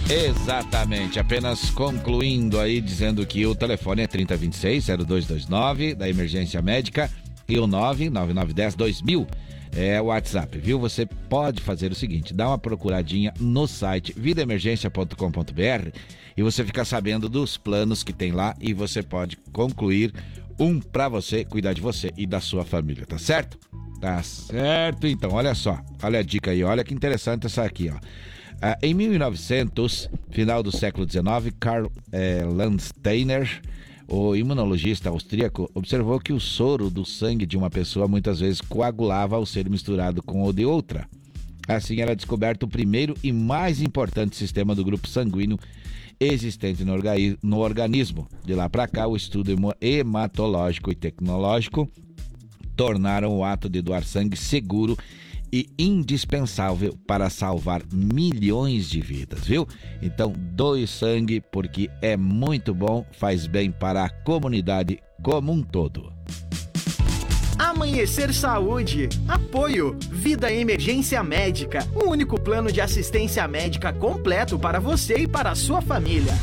Exatamente, apenas concluindo aí, dizendo que o telefone é 3026-0229 da emergência médica e o 99910-2000 é o WhatsApp, viu? Você pode fazer o seguinte, dá uma procuradinha no site vidaemergência.com.br e você fica sabendo dos planos que tem lá e você pode concluir um para você cuidar de você e da sua família, tá certo? Tá certo, então, olha só, olha a dica aí, olha que interessante essa aqui, ó. Ah, em 1900, final do século XIX, Karl eh, Landsteiner, o imunologista austríaco, observou que o soro do sangue de uma pessoa muitas vezes coagulava ao ser misturado com o de outra. Assim era descoberto o primeiro e mais importante sistema do grupo sanguíneo existente no, no organismo. De lá para cá, o estudo hematológico e tecnológico tornaram o ato de doar sangue seguro e indispensável para salvar milhões de vidas, viu? Então, doe sangue porque é muito bom, faz bem para a comunidade como um todo. Amanhecer Saúde. Apoio. Vida Emergência Médica. O único plano de assistência médica completo para você e para a sua família.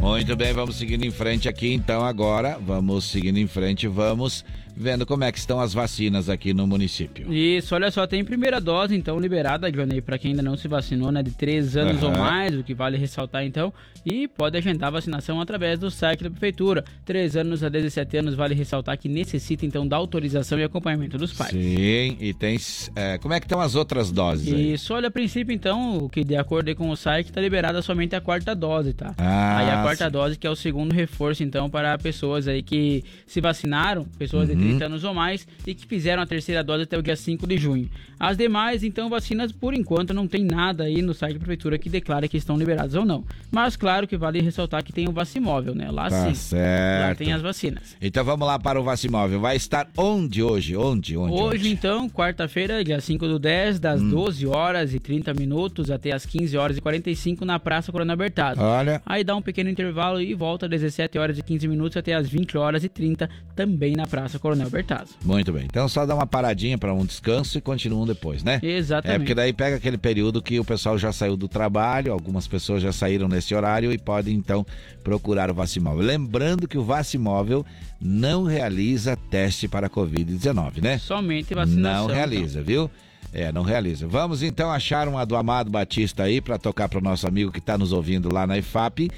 Muito bem, vamos seguindo em frente aqui então agora. Vamos seguindo em frente, vamos vendo como é que estão as vacinas aqui no município. Isso, olha só, tem primeira dose então liberada, Johnny, para quem ainda não se vacinou, né, de 3 anos ou Aham. mais, o que vale ressaltar então, e pode agendar a vacinação através do site da prefeitura. 3 anos a 17 anos vale ressaltar que necessita então da autorização e acompanhamento dos pais. Sim, e tem. é, como é que estão as outras doses aí? Isso, olha, a princípio, então, o que de acordo com o site, está liberada somente a quarta dose, tá? Ah, aí a quarta dose, que é o segundo reforço, então, para pessoas aí que se vacinaram, pessoas Uhum. de 30 anos ou mais, e que fizeram a terceira dose até o dia 5 de junho. As demais, então, vacinas, por enquanto, não tem nada aí no site da prefeitura que declara que estão liberadas ou não. Mas, claro que vale ressaltar que tem o Vacimóvel, né? Lá Tá sim. certo. Lá tem as vacinas. Então vamos lá para o Vacimóvel. Vai estar onde hoje? Onde? Onde? Hoje, então, quarta-feira, dia 5 do 10, das Hum. 12 horas e 30 minutos até as 15 horas e 45 na Praça Coronel Bertazzo. Olha. Aí dá um pequeno intervalo e volta às 17 horas e 15 minutos até as 20 horas e 30 também na Praça Coronel Bertazzo. Muito bem. Então só dá uma paradinha para um descanso e continuam depois, né? Exatamente. É porque daí pega aquele período que o pessoal já saiu do trabalho, algumas pessoas já saíram nesse horário e podem então procurar o Vacimóvel. Lembrando que o Vacimóvel não realiza teste para Covid-19, né? Somente vacinação. Não realiza, viu? É, não realiza. Vamos então achar uma do Amado Batista aí para tocar para o nosso amigo que está nos ouvindo lá na IFAP.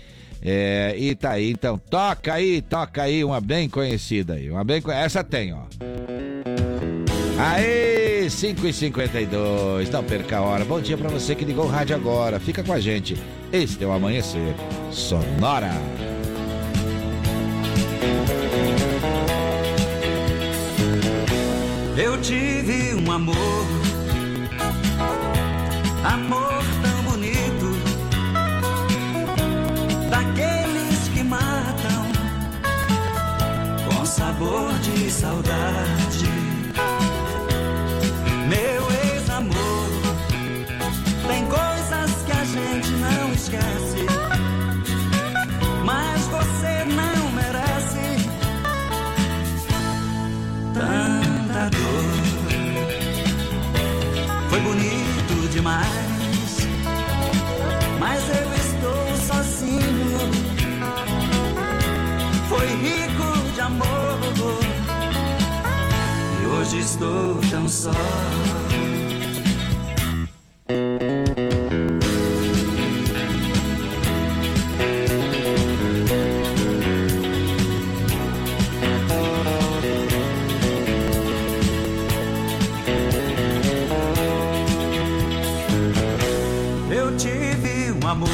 É, e tá aí, então toca aí, toca aí, uma bem conhecida aí. Uma bem Essa tem, ó. Aê, 5 e 52 não perca a hora. Bom dia para você que ligou o rádio agora. Fica com a gente. Este é o Amanhecer Sonora. Eu tive um amor, amor daqueles que matam com sabor de saudade. Meu ex-amor, tem coisas que a gente não esquece, mas você não merece tanta dor. Foi bonito demais, hoje estou tão só. Eu tive um amor,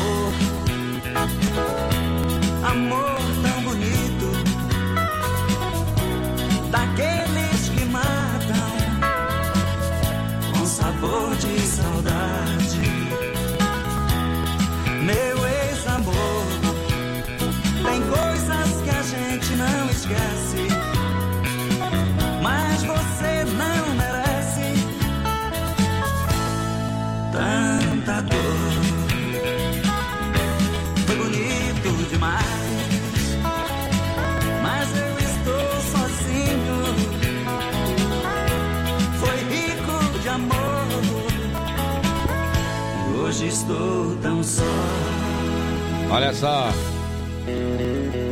mais. Mas eu estou sozinho. Foi rico de amor. E hoje estou tão só. Olha só.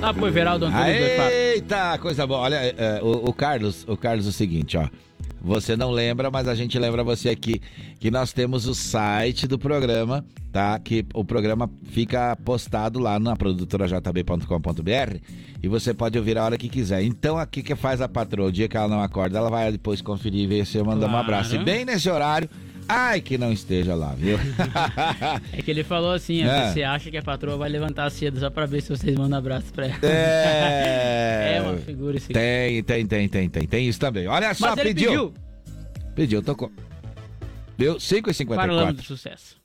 Ah, pro Everaldo Antunes. Eita, coisa boa. Olha, é, é, o, o Carlos, o Carlos, o seguinte, ó. Você não lembra, mas a gente lembra você aqui que nós temos o site do programa, tá? Que o programa fica postado lá na produtorajb.com.br e você pode ouvir a hora que quiser. Então, aqui que faz a patroa, o dia que ela não acorda, ela vai depois conferir e ver se eu mando um Claro. abraço. E bem nesse horário, ai que não esteja lá, viu? É que ele falou assim, É. você acha que a patroa vai levantar cedo só pra ver se vocês mandam abraço pra ela. É. É uma figura esse Tem, tem, tem, tem, tem. Tem isso também. Olha só, Mas ele pediu. pediu. Pediu, tocou. Deu 5h54. Paralama do sucesso.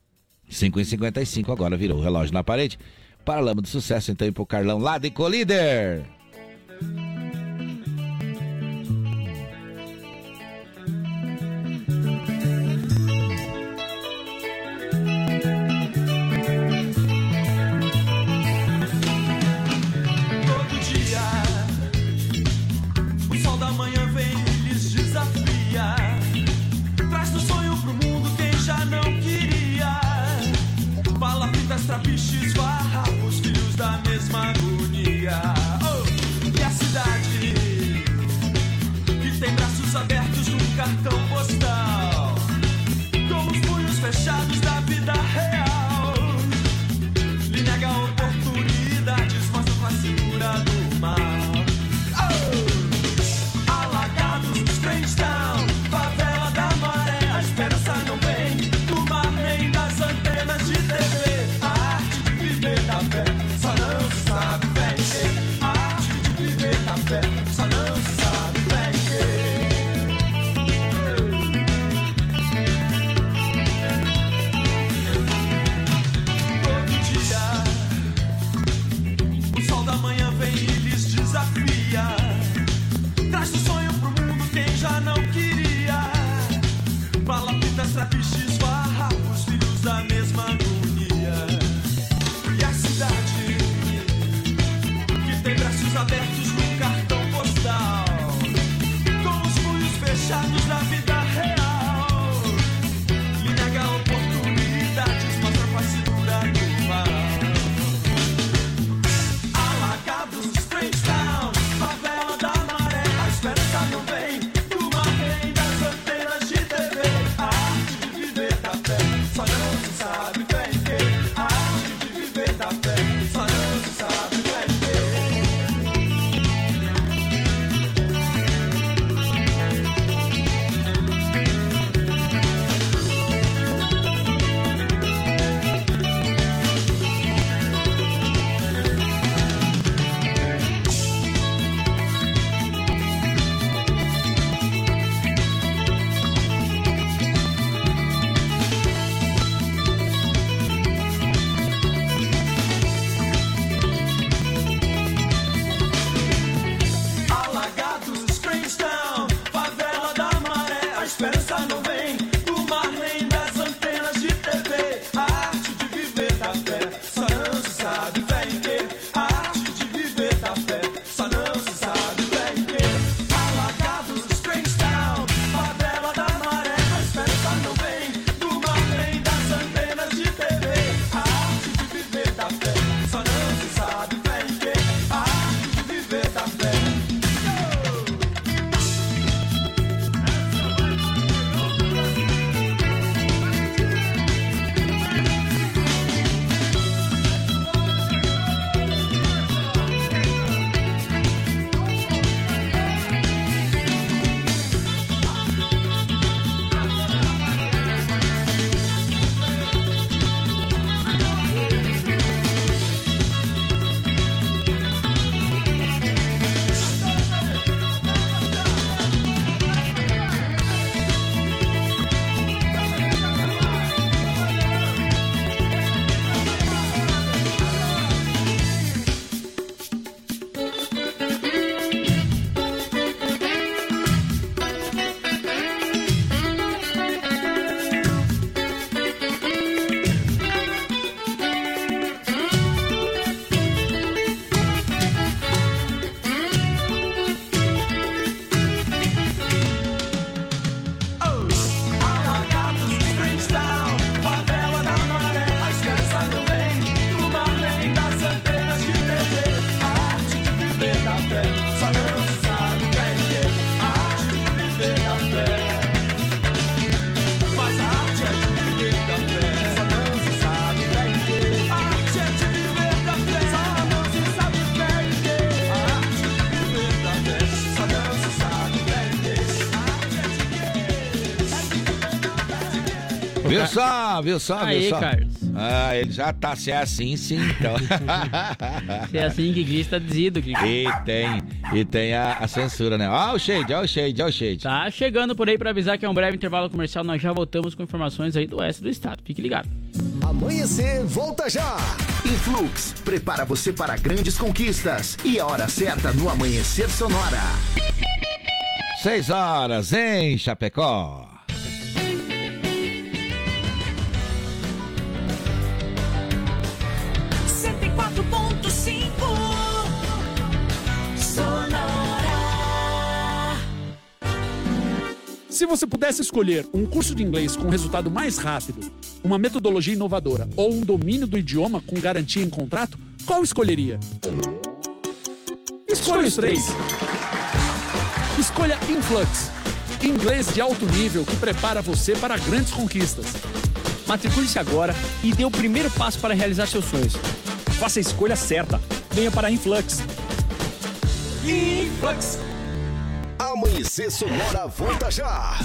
5h55 agora virou o relógio na parede. Paralama do sucesso, então, e pro Carlão lá de Colíder. Viu só, Aí, viu só? Carlos. Ah, ele já tá, se é assim, sim, então. Se é assim que diz, tá dizido. Que... E tem, e tem a, a censura, né? Ó o shade, ó o shade, ó o shade. Tá chegando por aí pra avisar que é um breve intervalo comercial. Nós já voltamos com informações aí do oeste do estado. Fique ligado. Amanhecer, volta já. Influx prepara você para grandes conquistas e a hora certa no Amanhecer Sonora. Seis horas em Chapecó. Pudesse escolher um curso de inglês com resultado mais rápido, uma metodologia inovadora ou um domínio do idioma com garantia em contrato, qual escolheria? Escolha os três. Escolha Influx. Inglês de alto nível que prepara você para grandes conquistas. Matricule-se agora e dê o primeiro passo para realizar seus sonhos. Faça a escolha certa. Venha para Influx. Influx. Amanhecer Sonora, volta já.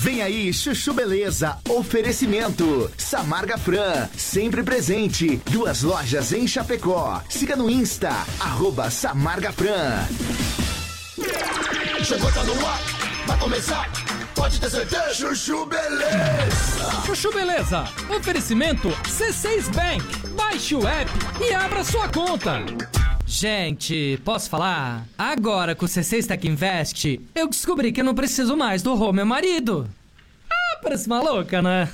Vem aí, Chuchu Beleza. Oferecimento. Samarga Fran, sempre presente. Duas lojas em Chapecó. Siga no Insta, arroba Samarga Fran. Chegou, tá no ar, vai começar. Pode ter certeza. Chuchu Beleza. Chuchu Beleza. Oferecimento C6 Bank. Baixe o app e abra sua conta. Gente, posso falar? Agora com o C6 Tech Invest, eu descobri que eu não preciso mais do Rô, meu marido. Ah, parece maluca, né?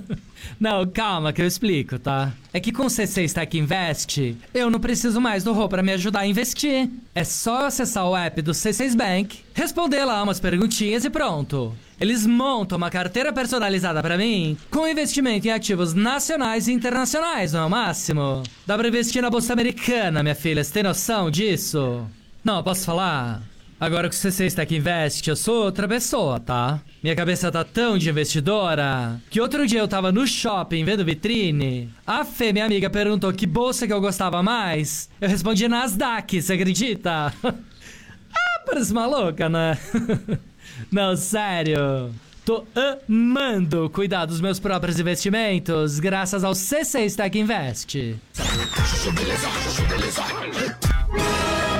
não, calma que eu explico, tá? É que com o C6 Tech Invest, eu não preciso mais do Rô pra me ajudar a investir. É só acessar o app do C6 Bank, responder lá umas perguntinhas e pronto. Eles montam uma carteira personalizada pra mim com investimento em ativos nacionais e internacionais, não é o máximo? Dá pra investir na bolsa americana, minha filha, você tem noção disso? Não, posso falar? Agora que o C6 Tech Invest, eu sou outra pessoa, tá? Minha cabeça tá tão de investidora que outro dia eu tava no shopping vendo vitrine. A Fê, minha amiga, perguntou que bolsa que eu gostava mais. Eu respondi Nasdaq, você acredita? ah, parece maluca, né? Não, sério. Tô amando cuidar dos meus próprios investimentos graças ao C6 Tech Invest.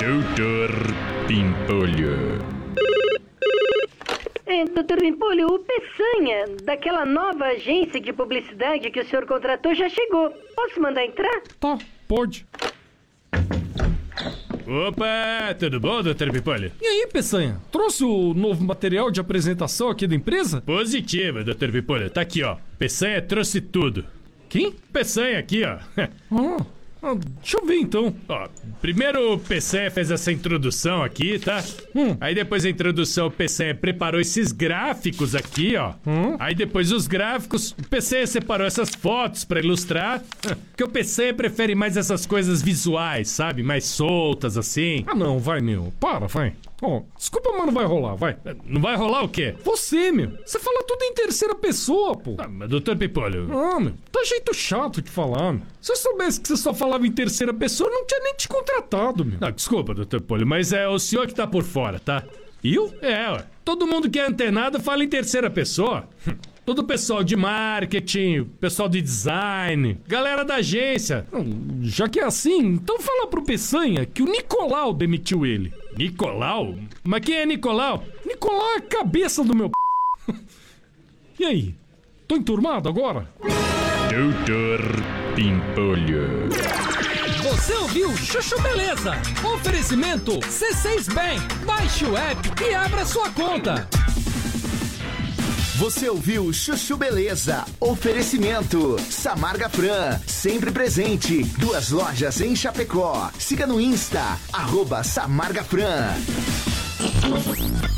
Doutor Pimpolho. É, doutor Pimpolho, o Peçanha, daquela nova agência de publicidade que o senhor contratou, já chegou. Posso mandar entrar? Tá, pode. Opa, tudo bom, doutor Pimpolho? E aí, Peçanha? Trouxe o novo material de apresentação aqui da empresa? Positivo, doutor Pimpolho. Tá aqui, ó. Peçanha trouxe tudo. Quem? Peçanha aqui, ó. Ah, ah, deixa eu ver então. Ó, primeiro o Peçanha fez essa introdução aqui, tá? Hum. Aí depois da introdução o Peçanha preparou esses gráficos aqui, ó. Hum. Aí depois os gráficos, o Peçanha separou essas fotos pra ilustrar. Porque o Peçanha prefere mais essas coisas visuais, sabe? Mais soltas assim. Ah, não, vai, meu. Para, vai. Ó, desculpa, mas não vai rolar, vai. Não vai rolar o quê? Você, meu. Você fala tudo em terceira pessoa, pô. Ah, mas doutor Pipolho. Ah, meu. Tá jeito chato de falar, meu. Se eu soubesse que você só falava em terceira pessoa, eu não tinha nem te contratado, meu. Não, desculpa, doutor Pipolho, mas é o senhor que tá por fora, tá? Eu? É, ué. Todo mundo que é antenado fala em terceira pessoa. Todo o pessoal de marketing, pessoal de design, galera da agência. Já que é assim, então fala pro Peçanha que o Nicolau demitiu ele. Nicolau? Mas quem é Nicolau? Nicolau é a cabeça do meu. e aí? Tô enturmado agora? Doutor Pimpolho. Você ouviu Chuchu Beleza? Oferecimento C6 Bank. Baixe o app e abra sua conta. Você ouviu Chuchu Beleza? Oferecimento. Samarga Fran, sempre presente. Duas lojas em Chapecó. Siga no Insta, arroba Samarga Fran.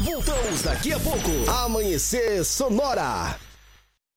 Voltamos daqui a pouco. Amanhecer Sonora.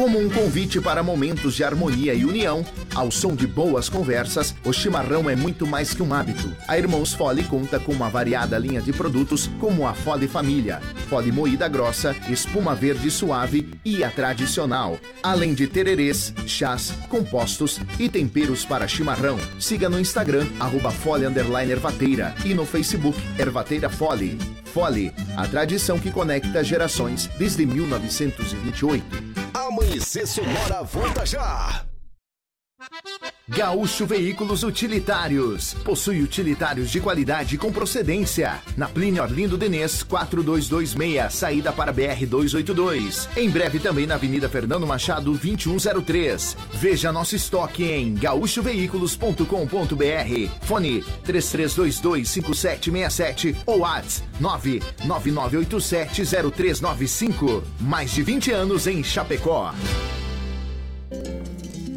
Como um convite para momentos de harmonia e união, ao som de boas conversas, o chimarrão é muito mais que um hábito. A Irmãos Fole conta com uma variada linha de produtos como a Fole Família, Fole moída grossa, espuma verde suave e a tradicional, além de tererês, chás, compostos e temperos para chimarrão. Siga no Instagram, arroba Fole Ervateira e no Facebook Ervateira Fole. Fole, a tradição que conecta gerações desde 1928. Amanhecer Sonora volta já. Gaúcho Veículos Utilitários. Possui utilitários de qualidade com procedência. Na Plínio Orlindo Denês, 4226, saída para BR 282. Em breve também na Avenida Fernando Machado, 2103. Veja nosso estoque em gaúchoveículos.com.br. Fone 33225767 ou ATS 999870395. Mais de 20 anos em Chapecó.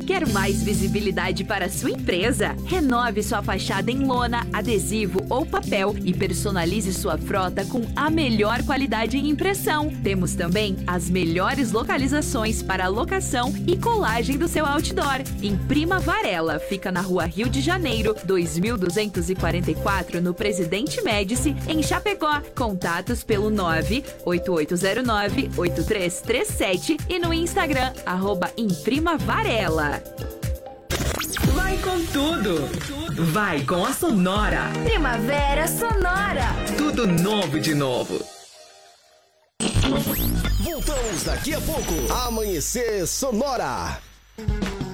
Quer mais visibilidade para sua empresa? Renove sua fachada em lona, adesivo ou papel e personalize sua frota com a melhor qualidade em impressão. Temos também as melhores localizações para locação e colagem do seu outdoor. Imprima Varela, fica na rua Rio de Janeiro, 2244, no Presidente Médici, em Chapecó. Contatos pelo 98809-8337 e no Instagram, arroba Imprima Varela. Vai com tudo. Vai com a Sonora. Primavera Sonora. Tudo novo de novo. Voltamos daqui a pouco. Amanhecer Sonora.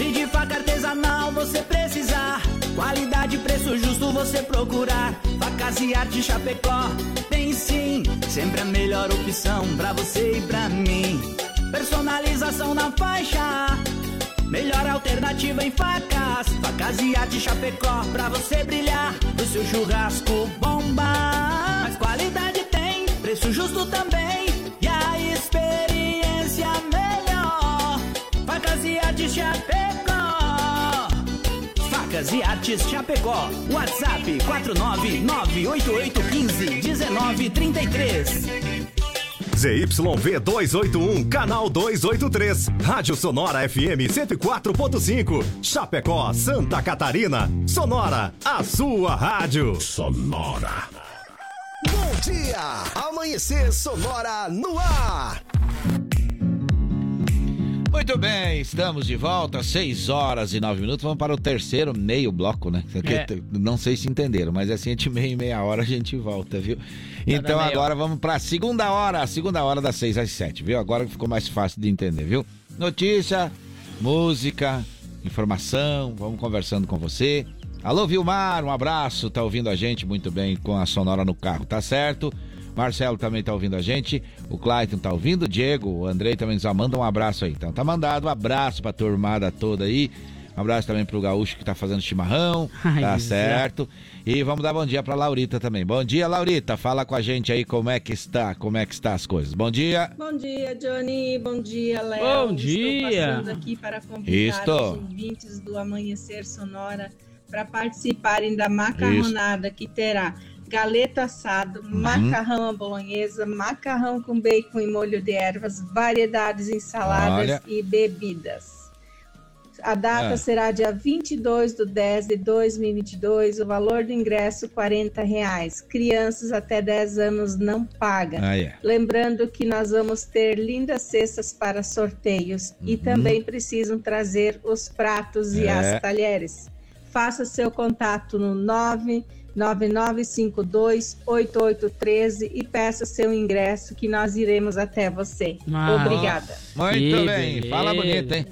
Se de faca artesanal você precisar, qualidade e preço justo você procurar. Facas e arte Chapecó, tem sim, sempre a melhor opção pra você e pra mim. Personalização na faixa, melhor alternativa em facas. Facas e arte Chapecó, pra você brilhar, o seu churrasco bomba. Mas qualidade tem, preço justo também, e a experiência Facas e Artes Chapecó. WhatsApp 49988151933. ZYV 281, canal 283. Rádio Sonora FM 104.5. Chapecó, Santa Catarina. Sonora, a sua rádio. Sonora. Bom dia! Amanhecer Sonora no ar. Muito bem, estamos de volta, 6 horas e 9 minutos. Vamos para o terceiro meio bloco, né? É. Não sei se entenderam, mas assim, entre meia e meia hora a gente volta, viu? Então agora vamos para a segunda hora, a segunda hora das 6 às 7, viu? Agora ficou mais fácil de entender, viu? Notícia, música, informação, vamos conversando com você. Alô, Vilmar, um abraço, tá ouvindo a gente muito bem com a sonora no carro, tá certo? Marcelo também tá ouvindo a gente, o Clayton tá ouvindo, o Diego, o Andrei também já manda um abraço aí. Então tá mandado um abraço pra turmada toda aí. Um abraço também pro Gaúcho que tá fazendo chimarrão, Ai, tá Zé. certo? E vamos dar bom dia pra Laurita também. Bom dia, Laurita, fala com a gente aí como é que está, como é que está as coisas. Bom dia. Bom dia, Johnny. Bom dia, Léo. Bom Estou dia. passando aqui para convidar Isto. os ouvintes do Amanhecer Sonora para participarem da macarronada que terá galeto assado, Uhum. macarrão à bolonhesa, macarrão com bacon e molho de ervas, variedades em saladas Olha. e bebidas. A data É. será dia 22 de 10 de 2022. O valor do ingresso 40 reais. Crianças até 10 anos não pagam. Ah, é. Lembrando que nós vamos ter lindas cestas para sorteios e também precisam trazer os pratos e Uhum. É. as talheres. Faça seu contato no 999528813 e peça seu ingresso que nós iremos até você. Ah. Obrigada. Muito Que bem, beleza. fala bonito, hein?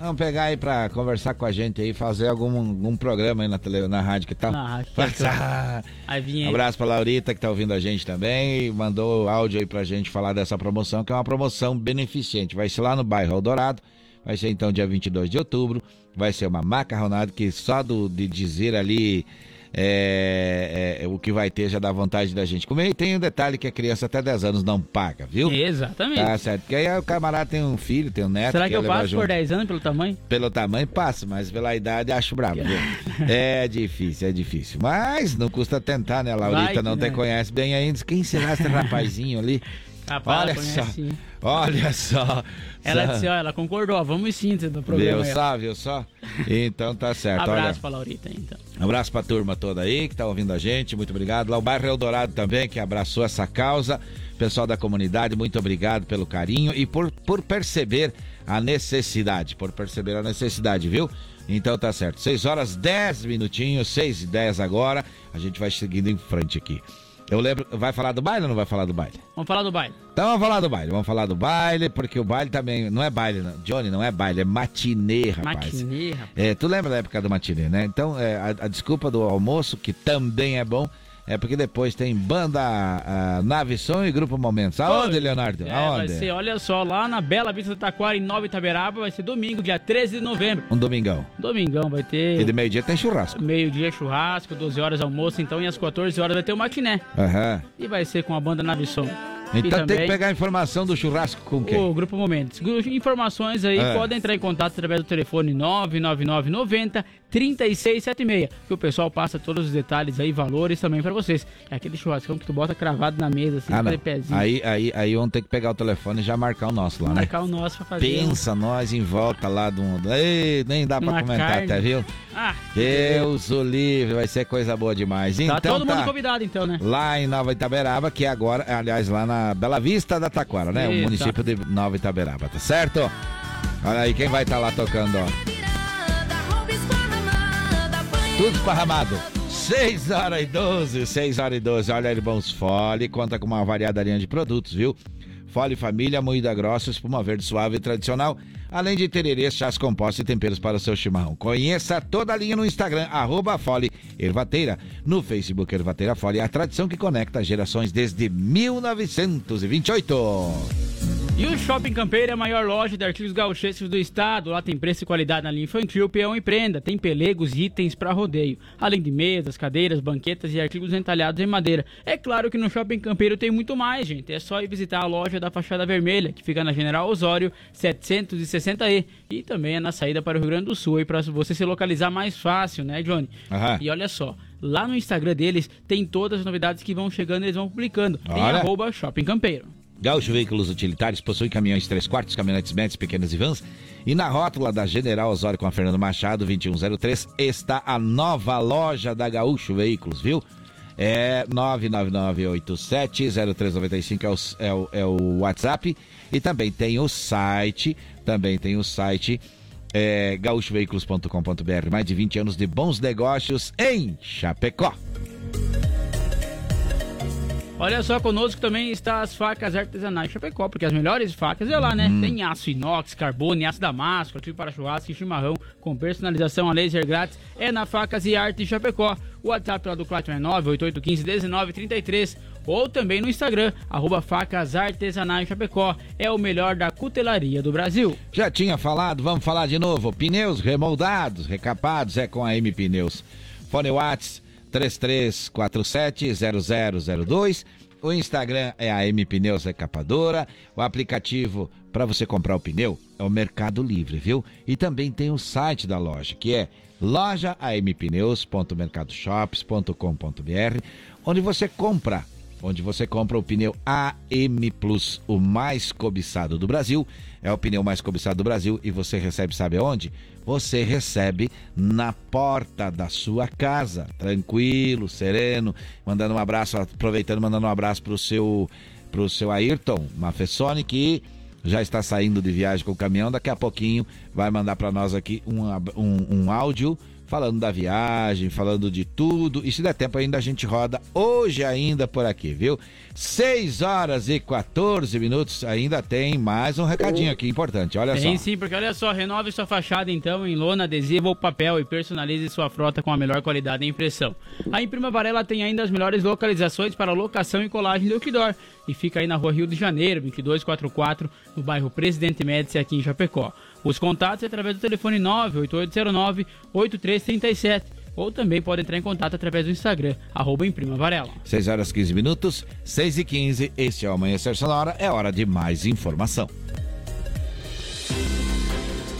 Vamos pegar aí pra conversar com a gente aí, fazer algum, algum programa aí na, tele, na rádio que tal? Na rádio, Passar. Aí Um abraço pra Laurita que tá ouvindo a gente também e mandou áudio aí pra gente falar dessa promoção, que é uma promoção beneficente. Vai ser lá no bairro Eldorado, Vai ser então dia 22 de outubro. Vai ser uma macarronada que só do, de dizer ali é, é, o que vai ter já dá vontade da gente comer. E tem um detalhe que a criança até 10 anos não paga, viu? Exatamente. Tá certo. Porque aí o camarada tem um filho, tem um neto. Será que quer eu passo junto. por 10 anos pelo tamanho? Pelo tamanho passa, mas pela idade acho brabo, viu? é difícil, é difícil. Mas não custa tentar, né? A Laurita Vai que não te né? conhece bem ainda. Quem será esse rapazinho ali? Rapaz, olha ela só, conhece sim. olha só. Ela só. disse, ó, ela concordou, ó, vamos sim do programa. Viu só, viu só? Então tá certo. Abraço olha. pra Laurita, então. Abraço pra turma toda aí que tá ouvindo a gente, muito obrigado. Lá o bairro Eldorado também, que abraçou essa causa. Pessoal da comunidade, muito obrigado pelo carinho e por, por perceber a necessidade, por perceber a necessidade, viu? Então tá certo. 6 horas 10 minutinhos, 6 e 10 agora. A gente vai seguindo em frente aqui. Eu lembro, vai falar do baile ou não vai falar do baile? Vamos falar do baile. Então vamos falar do baile, vamos falar do baile, porque o baile também não é baile, não. Johnny, não é baile, é matinê, rapaz. Matinê, rapaz. É, tu lembra da época do matinê, né? Então, é, a, a desculpa do almoço, que também é bom, é porque depois tem banda a, Nave Som e Grupo Momentos. Aonde, Leonardo? É, vai Aonde? ser, olha só, lá na Bela Vista do Taquara, em Nova Itaberaba, vai ser domingo, dia 13 de novembro. Um domingão. Domingão vai ter... E de meio-dia tem churrasco. Meio-dia churrasco, 12 horas almoço, então e às 14 horas vai ter o matiné. Aham. E vai ser com a banda Navisson. Então tem que pegar a informação do churrasco com quem? O Grupo Momentos. Informações aí, É. podem entrar em contato através do telefone 99990 3676, que o pessoal passa todos os detalhes aí, valores também pra vocês. É aquele churrascão que tu bota cravado na mesa, assim, Ah, pezinho. Aí, aí, aí vamos ter que pegar o telefone e já marcar o nosso lá, né? Marcar o nosso pra fazer. Pensa nós em volta lá de um. Ei, nem dá pra Uma comentar, carne. até, viu? Ah, Deus o livre, vai ser coisa boa demais. tá então todo mundo tá. convidado então, né? Lá em Nova Itaberaba, que é agora, aliás, lá na Bela Vista da Taquara, né? O Isso. município de Nova Itaberaba, tá certo? Olha aí, quem vai estar lá tocando, ó. Tudo esparramado. 6 horas e 12, 6 horas e 12. Olha, Irmãos Fole, conta com uma variada linha de produtos, viu? Fole Família, moída grossa, espuma verde suave e tradicional, além de tererês, chás compostos e temperos para o seu chimarrão. Conheça toda a linha no Instagram, arroba Fole Ervateira. No Facebook Ervateira Fole, a tradição que conecta gerações desde 1928. E o Shopping Campeiro é a maior loja de artigos gauchescos do estado. Lá tem preço e qualidade na linha infantil, peão e prenda. Tem pelegos e itens para rodeio. Além de mesas, cadeiras, banquetas e artigos entalhados em madeira. É claro que no Shopping Campeiro tem muito mais, gente. É só ir visitar a loja da Fachada Vermelha, que fica na General Osório 760E. E também é na saída para o Rio Grande do Sul, aí para você se localizar mais fácil, né, Johnny? Aham. E olha só, lá no Instagram deles tem todas as novidades que vão chegando, eles vão publicando. Olha. arroba Shopping Campeiro. Gaúcho Veículos Utilitários possui caminhões 3 quartos, caminhonetes médias, pequenas e vans. E na rótula da General Osório com a Fernando Machado, 2103, está a nova loja da Gaúcho Veículos, viu? É 999870395 é o, é, o, é o WhatsApp. E também tem o site, também tem o site é, gaúchoveículos.com.br. Mais de 20 anos de bons negócios em Chapecó. Olha só, conosco também está as facas artesanais Chapecó, porque as melhores facas é lá, né? Uhum. Tem aço inox, carbono, aço damasco, artigo para churrasco e chimarrão, com personalização a laser grátis, é na Facas e Arte Chapecó. O WhatsApp lá do Cláudio é 988151933 ou também no Instagram, arroba facas artesanais Chapecó. É o melhor da cutelaria do Brasil. Já tinha falado, vamos falar de novo. Pneus remoldados, recapados, é com a M Pneus. Fone Whats 33470002. O Instagram é a M Pneus Recapadora. O aplicativo para você comprar o pneu é o Mercado Livre, viu? E também tem o site da loja, que é lojaampneus.mercadoshops.com.br, onde você compra onde você compra o pneu AM Plus, o mais cobiçado do Brasil. É o pneu mais cobiçado do Brasil e você recebe, sabe aonde? Você recebe na porta da sua casa, tranquilo, sereno, mandando um abraço, aproveitando, mandando um abraço pro seu pro seu Ayrton Mafessoni que já está saindo de viagem com o caminhão, daqui a pouquinho vai mandar para nós aqui um, um, um áudio falando da viagem, falando de tudo. E se der tempo ainda a gente roda hoje ainda por aqui, viu? 6 horas e 14 minutos, ainda tem mais um recadinho aqui importante, olha Tem só. sim, porque olha só, renove sua fachada então em lona, adesivo ou papel e personalize sua frota com a melhor qualidade e impressão. A Imprima Varela tem ainda as melhores localizações para locação e colagem de outdoor. e fica aí na rua Rio de Janeiro, 2244, no bairro Presidente Médici, aqui em Chapecó. Os contatos é através do telefone 98809-8337 ou também pode entrar em contato através do Instagram, arroba Imprima Varela. 6 horas 15 minutos, 6 e 15, este é o Amanhecer Sonora, é hora de mais informação.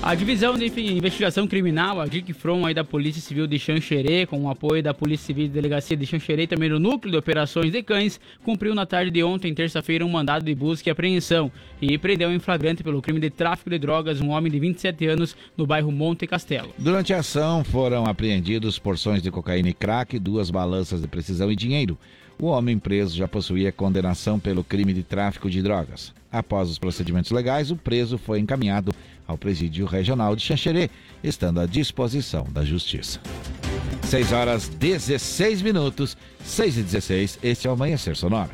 A Divisão de Investigação Criminal, a DICFROM aí da Polícia Civil de Xanxerê, com o apoio da Polícia Civil de Delegacia de Xanxerê e também do Núcleo de Operações de Cães, cumpriu na tarde de ontem, terça-feira, um mandado de busca e apreensão e prendeu em flagrante pelo crime de tráfico de drogas um homem de 27 anos no bairro Monte Castelo. Durante a ação foram apreendidos porções de cocaína e crack, duas balanças de precisão e dinheiro. O homem preso já possuía condenação pelo crime de tráfico de drogas. Após os procedimentos legais, o preso foi encaminhado ao presídio regional de Xanxerê, estando à disposição da justiça. 6 horas 16 minutos, 6 e 16, este é o Amanhecer Sonora.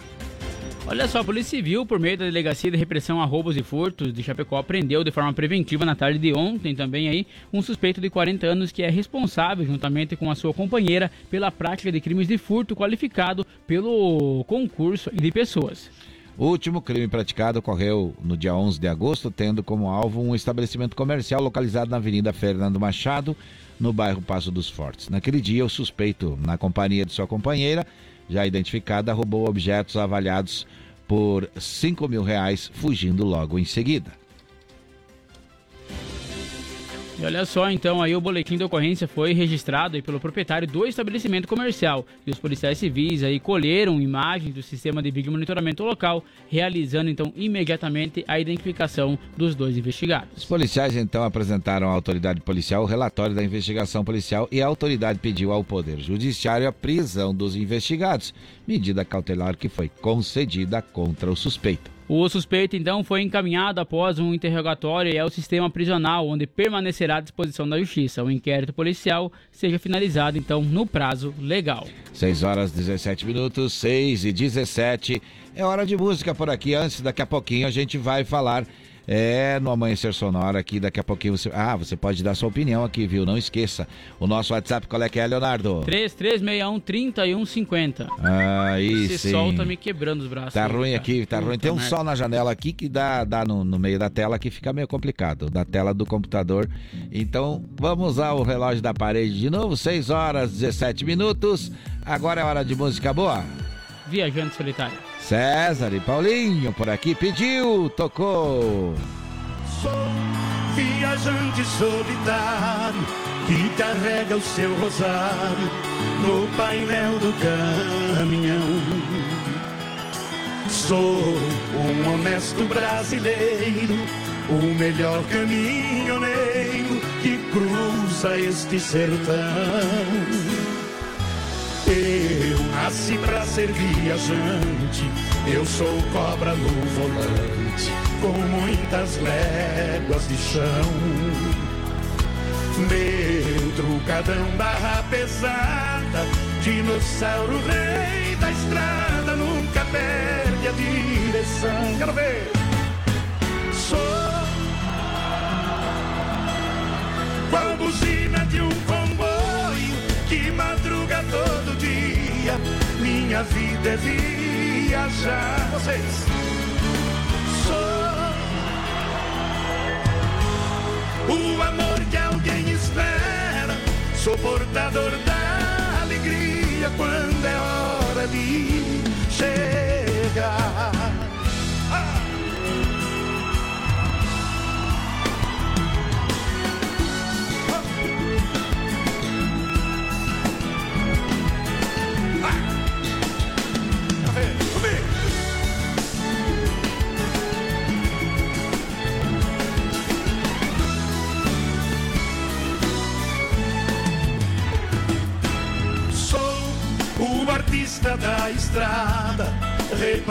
Olha só, a Polícia Civil, por meio da Delegacia de Repressão a Roubos e Furtos de Chapecó, prendeu de forma preventiva na tarde de ontem também aí um suspeito de 40 anos que é responsável, juntamente com a sua companheira, pela prática de crimes de furto qualificado pelo concurso de pessoas. O último crime praticado ocorreu no dia 11 de agosto, tendo como alvo um estabelecimento comercial localizado na Avenida Fernando Machado, no bairro Passo dos Fortes. Naquele dia, o suspeito, na companhia de sua companheira, já identificada, roubou objetos avaliados por 5 mil reais, fugindo logo em seguida. E olha só, então, aí o boletim de ocorrência foi registrado aí pelo proprietário do estabelecimento comercial. E os policiais civis aí colheram imagens do sistema de vídeo monitoramento local, realizando então imediatamente a identificação dos dois investigados. Os policiais então apresentaram à autoridade policial o relatório da investigação policial e a autoridade pediu ao Poder Judiciário a prisão dos investigados, medida cautelar que foi concedida contra o suspeito. O suspeito então foi encaminhado após um interrogatório ao sistema prisional, onde permanecerá à disposição da justiça. O inquérito policial seja finalizado então no prazo legal. 6 horas 17 minutos, 6 e 17. É hora de música por aqui. Antes, daqui a pouquinho a gente vai falar é, no Amanhecer Sonora aqui, daqui a pouquinho você. Ah, você pode dar sua opinião aqui, viu? Não esqueça. O nosso WhatsApp, qual é que é, Leonardo? 3361-3150. Aí Esse sim. sol tá me quebrando os braços. Tá aí, ruim cara. aqui, tá ruim. Tem um Puta sol na janela aqui que dá, dá no, no meio da tela que fica meio complicado, da tela do computador. Então, vamos usar o relógio da parede de novo, 6 horas 17 minutos. Agora é hora de música boa. Viajante solitário. César e Paulinho por aqui pediu, tocou. Sou viajante solitário que carrega o seu rosário no painel do caminhão. Sou um honesto brasileiro, o melhor caminhoneiro que cruza este sertão. Eu nasci pra ser viajante, eu sou cobra no volante, com muitas léguas de chão. Meu trucadão barra pesada, dinossauro rei da estrada, nunca perde a direção. Quero ver! Sou qual buzina de um Minha vida é viajar. Vocês. Sou o amor que alguém espera. Sou portador da alegria quando é hora de chegar.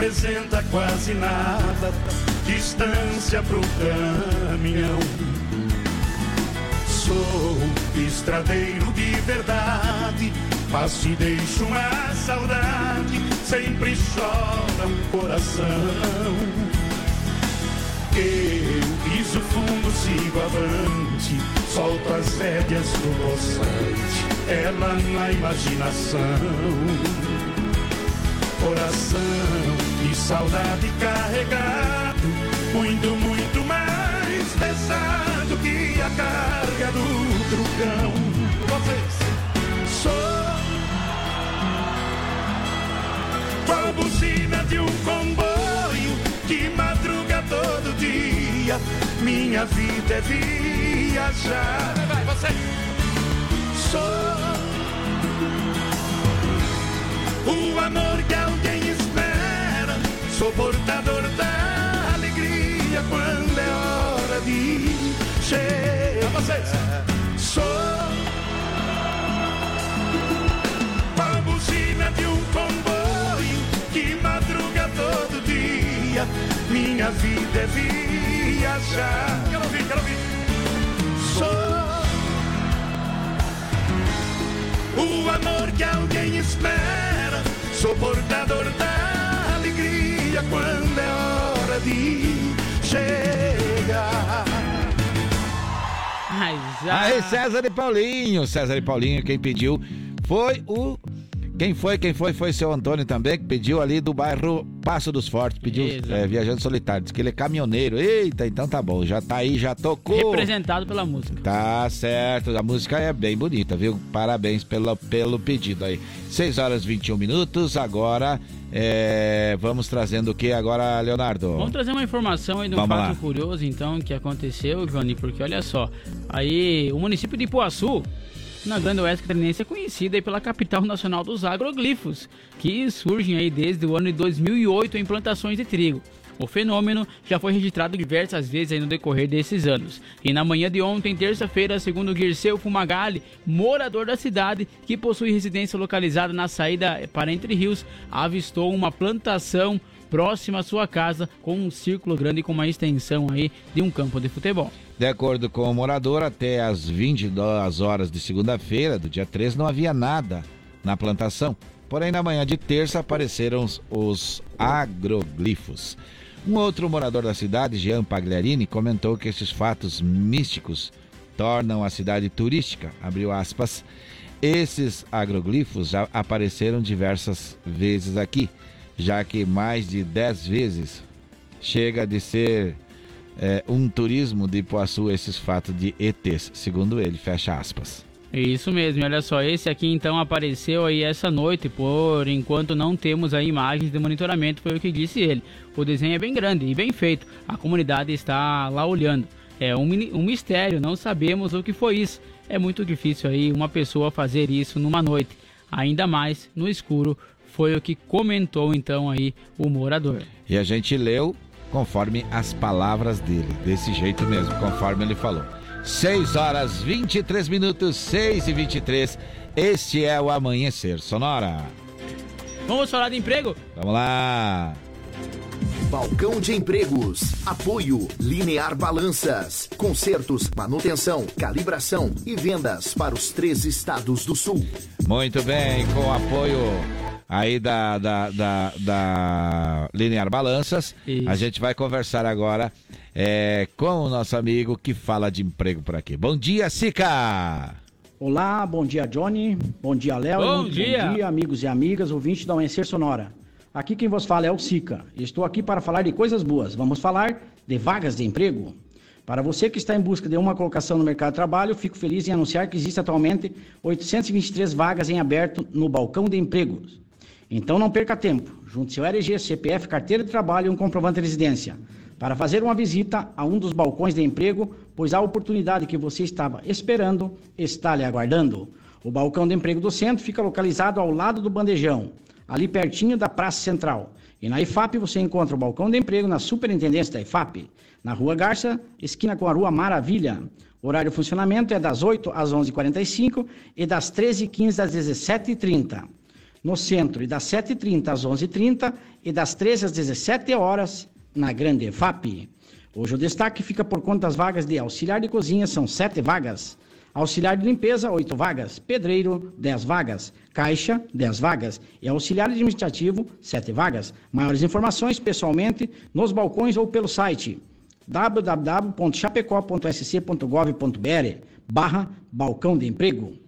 Representa quase nada, distância pro caminhão. Sou estradeiro de verdade, passo e deixo uma saudade, sempre chora um coração. Eu piso fundo, sigo avante, solto as rédeas do poçante, ela na imaginação. Coração e saudade carregado, muito, muito mais pesado que a carga do trucão. Vocês, sou qual buzina de um comboio que madruga todo dia. Minha vida é viajar. Vai, você. Sou o amor que espera, sou portador da alegria quando é hora de chegar. Vocês. Sou a buzina de um comboio que madruga todo dia. Minha vida é viajar. Quero ouvir, quero ouvir. Sou o amor que alguém espera. Sou portador da alegria quando é hora de chegar. Aí, César e Paulinho. César e Paulinho, quem pediu foi o. Quem foi? Quem foi? Foi seu Antônio também, que pediu ali do bairro Passo dos Fortes. Pediu é, Viajante Solitário. Diz que ele é caminhoneiro. Eita, então tá bom. Já tá aí, já tocou. Representado pela música. Tá certo, a música é bem bonita, viu? Parabéns pelo, pelo pedido aí. 6 horas e 21 minutos, agora é, vamos trazendo o que agora, Leonardo? Vamos trazer uma informação aí de um Vamos fato lá. curioso, então, que aconteceu, Johnny, porque olha só, aí o município de Ipuaçu, na Grande Oeste Catarinense, é conhecido aí pela capital nacional dos agroglifos, que surgem aí desde o ano de 2008 em plantações de trigo. O fenômeno já foi registrado diversas vezes no decorrer desses anos. E na manhã de ontem, terça-feira, segundo Guirceu Fumagalli, morador da cidade, que possui residência localizada na saída para Entre Rios, avistou uma plantação próxima à sua casa com um círculo grande com uma extensão aí de um campo de futebol. De acordo com o morador, até às 22 horas de segunda-feira, do dia 13, não havia nada na plantação. Porém, na manhã de terça apareceram os agroglifos. Um outro morador da cidade, Jean Pagliarini, comentou que esses fatos místicos tornam a cidade turística, abriu aspas. Esses agroglifos já apareceram diversas vezes aqui, já que mais de 10 vezes chega de ser é, um turismo de Ipuaçu esses fatos de ETs, segundo ele, fecha aspas. Isso mesmo, olha só, esse aqui então apareceu aí essa noite, por enquanto não temos aí imagens de monitoramento, foi o que disse ele. O desenho é bem grande e bem feito, a comunidade está lá olhando. É um, um mistério, não sabemos o que foi isso. É muito difícil aí uma pessoa fazer isso numa noite, ainda mais no escuro, foi o que comentou então aí o morador. E a gente leu conforme as palavras dele, desse jeito mesmo, conforme ele falou. 6 horas 23 minutos, 6 e 23. Este é o Amanhecer Sonora. Vamos falar de emprego? Vamos lá. Balcão de Empregos. Apoio Linear Balanças. Consertos, manutenção, calibração e vendas para os três estados do sul. Muito bem, com o apoio aí da, da, da, da Linear Balanças, a gente vai conversar agora é, com o nosso amigo que fala de emprego por aqui. Bom dia, Sica! Olá, bom dia Johnny, bom dia Léo, Bom bom dia amigos e amigas, ouvintes da Amanhecer Sonora. Aqui quem vos fala é o Sica estou aqui para falar de coisas boas. Vamos falar de vagas de emprego. Para você que está em busca de uma colocação no mercado de trabalho, fico feliz em anunciar que existe atualmente 823 vagas em aberto no balcão de empregos. Então não perca tempo. Junte seu RG, CPF, carteira de trabalho e um comprovante de residência para fazer uma visita a um dos balcões de emprego, pois a oportunidade que você estava esperando está lhe aguardando. O balcão de emprego do centro fica localizado ao lado do bandejão, ali pertinho da Praça Central. E na IFAP você encontra o balcão de emprego na Superintendência da IFAP, na Rua Garça, esquina com a Rua Maravilha. O horário de funcionamento é das 8 às 11h45 e das 13h15 às 17h30 no centro, e das 7h30 às 11h30 e das 13 às 17 horas na Grande FAP. Hoje o destaque fica por conta das vagas de auxiliar de cozinha, são 7 vagas. Auxiliar de limpeza, 8 vagas. Pedreiro, 10 vagas. Caixa, 10 vagas. E auxiliar administrativo, 7 vagas. Maiores informações pessoalmente nos balcões ou pelo site www.chapecó.sc.gov.br barra balcão de emprego.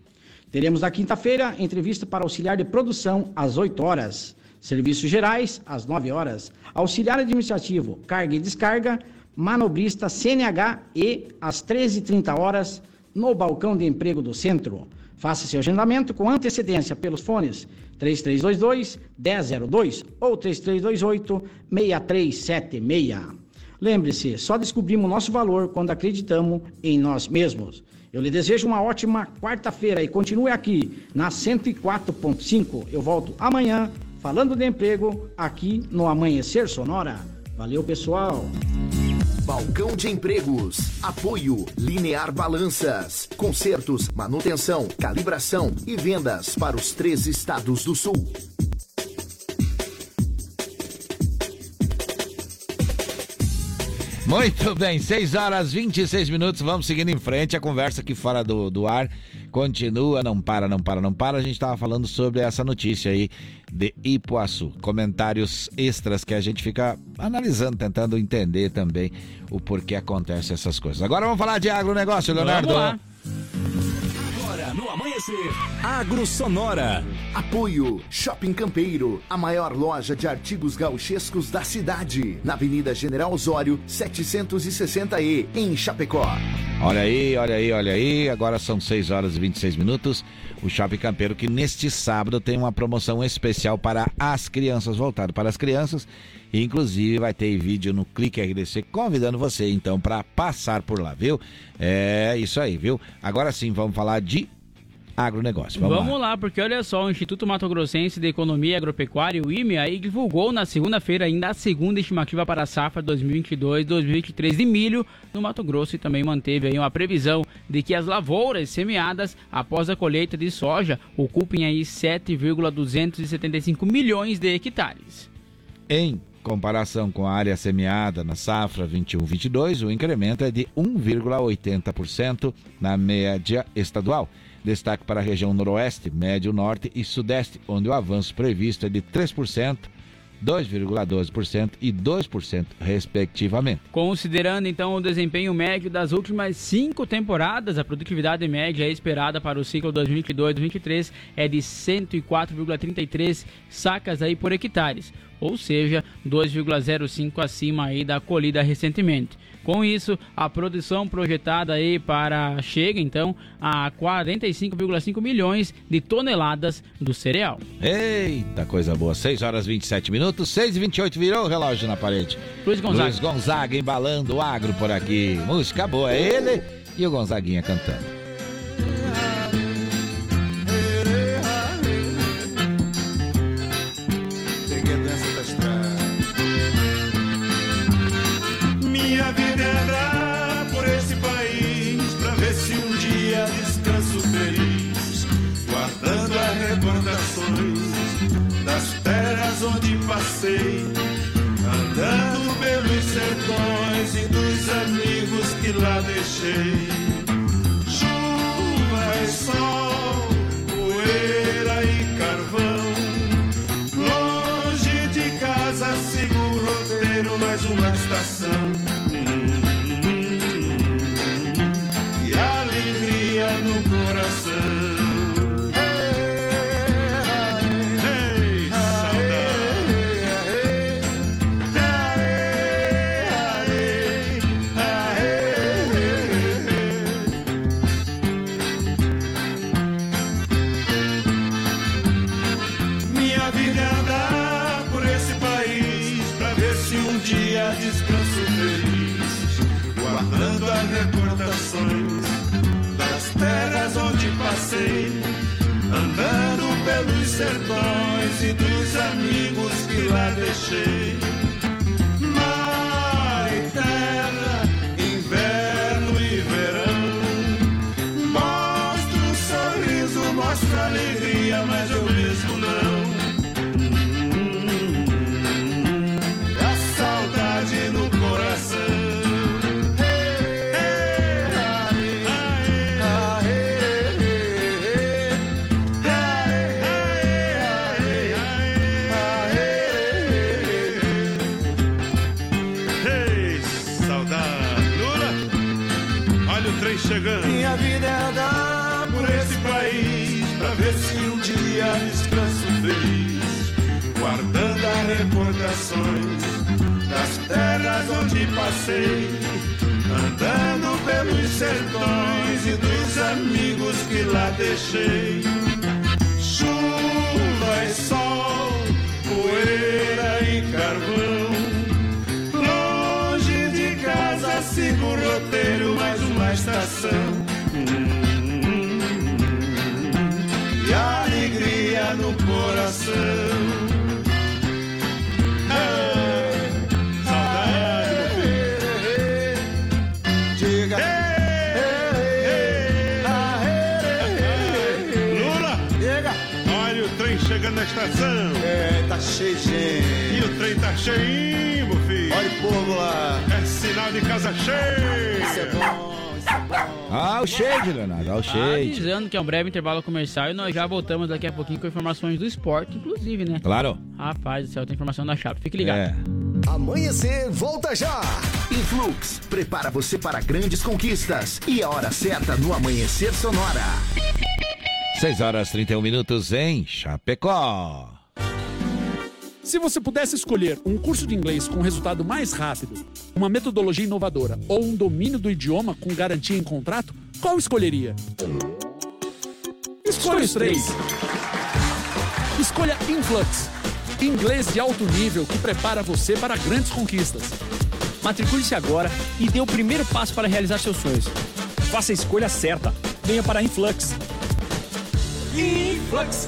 Teremos na quinta-feira entrevista para auxiliar de produção às 8 horas. Serviços gerais, às 9 horas. Auxiliar administrativo, carga e descarga, manobrista CNH e às 13h30 horas no balcão de emprego do centro. Faça seu agendamento com antecedência pelos fones 3322 1002 ou 3328 6376. Lembre-se, só descobrimos nosso valor quando acreditamos em nós mesmos. Eu lhe desejo uma ótima quarta-feira e continue aqui na 104.5. Eu volto amanhã falando de emprego aqui no Amanhecer Sonora. Valeu, pessoal! Balcão de Empregos. Apoio Linear Balanças. Consertos, manutenção, calibração e vendas para os três estados do sul. Muito bem, 6 horas 26 minutos. Vamos seguindo em frente. A conversa aqui fora do, do ar continua, não para, não para, não para. A gente estava falando sobre essa notícia aí de Ipuaçu. Comentários extras que a gente fica analisando, tentando entender também o porquê acontece essas coisas. Agora vamos falar de agronegócio, Leonardo. Vamos lá. No amanhecer, Agro Sonora. Apoio Shopping Campeiro, a maior loja de artigos gauchescos da cidade, na Avenida General Osório, 760E, em Chapecó. Olha aí, olha aí, olha aí. Agora são 6 horas e 26 minutos. O Shopping Campeiro que neste sábado tem uma promoção especial para as crianças, voltado para as crianças. Inclusive vai ter vídeo no Clique RDC convidando você então para passar por lá, viu? É isso aí, viu? Agora sim, vamos falar de agronegócio. Vamos, Vamos lá. porque olha só, o Instituto Mato Grossense de Economia e Agropecuária, o IME, aí divulgou na segunda-feira ainda a segunda estimativa para a safra 2022-2023 de milho no Mato Grosso e também manteve aí uma previsão de que as lavouras semeadas após a colheita de soja ocupem aí 7,275 milhões de hectares. Em comparação com a área semeada na safra 21-22, o incremento é de 1,80% na média estadual. Destaque para a região noroeste, médio norte e sudeste, onde o avanço previsto é de 3%, 2,12% e 2%, respectivamente. Considerando então o desempenho médio das últimas cinco temporadas, a produtividade média esperada para o ciclo 2022-2023 é de 104,33 sacas aí por hectares, ou seja, 2,05 acima aí da colhida recentemente. Com isso, a produção projetada aí para chega então a 45,5 milhões de toneladas do cereal. Eita, coisa boa. 6 horas 27 minutos, 6 e 28 virou o relógio na parede. Luiz Gonzaga. Luiz Gonzaga embalando o agro por aqui. Música boa, é ele e o Gonzaguinha cantando. Minha vida é andar por esse país pra ver se um dia descanso feliz, guardando as recordações das terras onde passei, andando pelos sertões e dos amigos que lá deixei. Chuva e sol, poeira e carvão. Longe de casa sigo o roteiro, mais uma estação. Pelos sertões Chegando. Minha vida é andar por esse país pra ver se um dia descanso feliz. guardando as recordações das terras onde passei, andando pelos sertões e dos amigos que lá deixei. Chuva e sol, sigo o roteiro, mais uma estação. E alegria no coração. Diga. Lula! Olha o trem chegando na estação. É, tá cheio de gente. E o trem tá cheio. Olha o povo lá. É sinal de casa cheia. Isso é bom, isso é bom. Ah, o shade, Leonardo, ah, o shade. Avisando que é um breve intervalo comercial e nós já voltamos daqui a pouquinho com informações do esporte, inclusive, né? Claro. Rapaz do céu, tem informação da chapa. Fique ligado. É. Amanhecer, volta já! Influx, prepara você para grandes conquistas. E a hora certa no Amanhecer Sonora. 6 horas 31 minutos em Chapecó. Se você pudesse escolher um curso de inglês com resultado mais rápido, uma metodologia inovadora ou um domínio do idioma com garantia em contrato, qual escolheria? Escolha os três. Escolha Influx, inglês de alto nível que prepara você para grandes conquistas. Matricule-se agora e dê o primeiro passo para realizar seus sonhos. Faça a escolha certa. Venha para a Influx. Influx.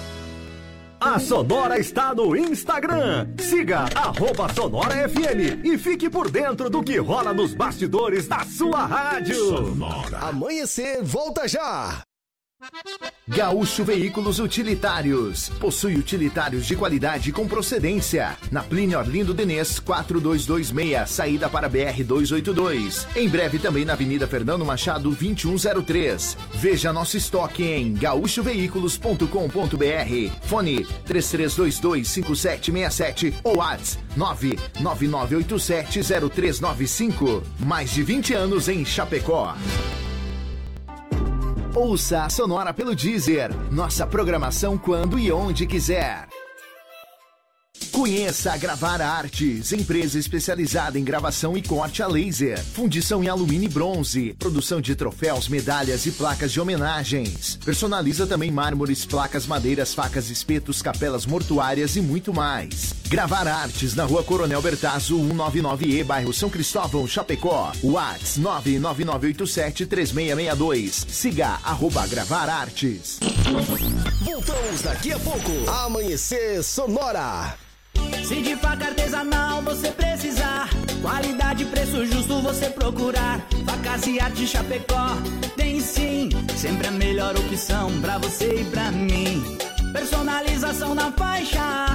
A Sonora está no Instagram. Siga arroba Sonora FM e fique por dentro do que rola nos bastidores da sua rádio. Amanhecer, volta já! Gaúcho Veículos Utilitários. Possui utilitários de qualidade com procedência. Na Plínio Orlindo Denês, 4226, saída para BR 282. Em breve também na Avenida Fernando Machado, 2103. Veja nosso estoque em gaúchoveículos.com.br. Fone 33225767 ou WhatsApp 999870395. Mais de 20 anos em Chapecó. Ouça a Sonora pelo Deezer. Nossa programação quando e onde quiser. Conheça a Gravar Artes, empresa especializada em gravação e corte a laser, fundição em alumínio e bronze, produção de troféus, medalhas e placas de homenagens. Personaliza também mármores, placas, madeiras, facas, espetos, capelas mortuárias e muito mais. Gravar Artes na Rua Coronel Bertazzo, 199E, bairro São Cristóvão, Chapecó. Whats 999873662. Siga arroba Gravar Artes. Voltamos daqui a pouco. Amanhecer Sonora. Se de faca artesanal você precisar, qualidade e preço justo você procurar. Facas e arte Chapecó tem sim, sempre a melhor opção pra você e pra mim. Personalização na faixa,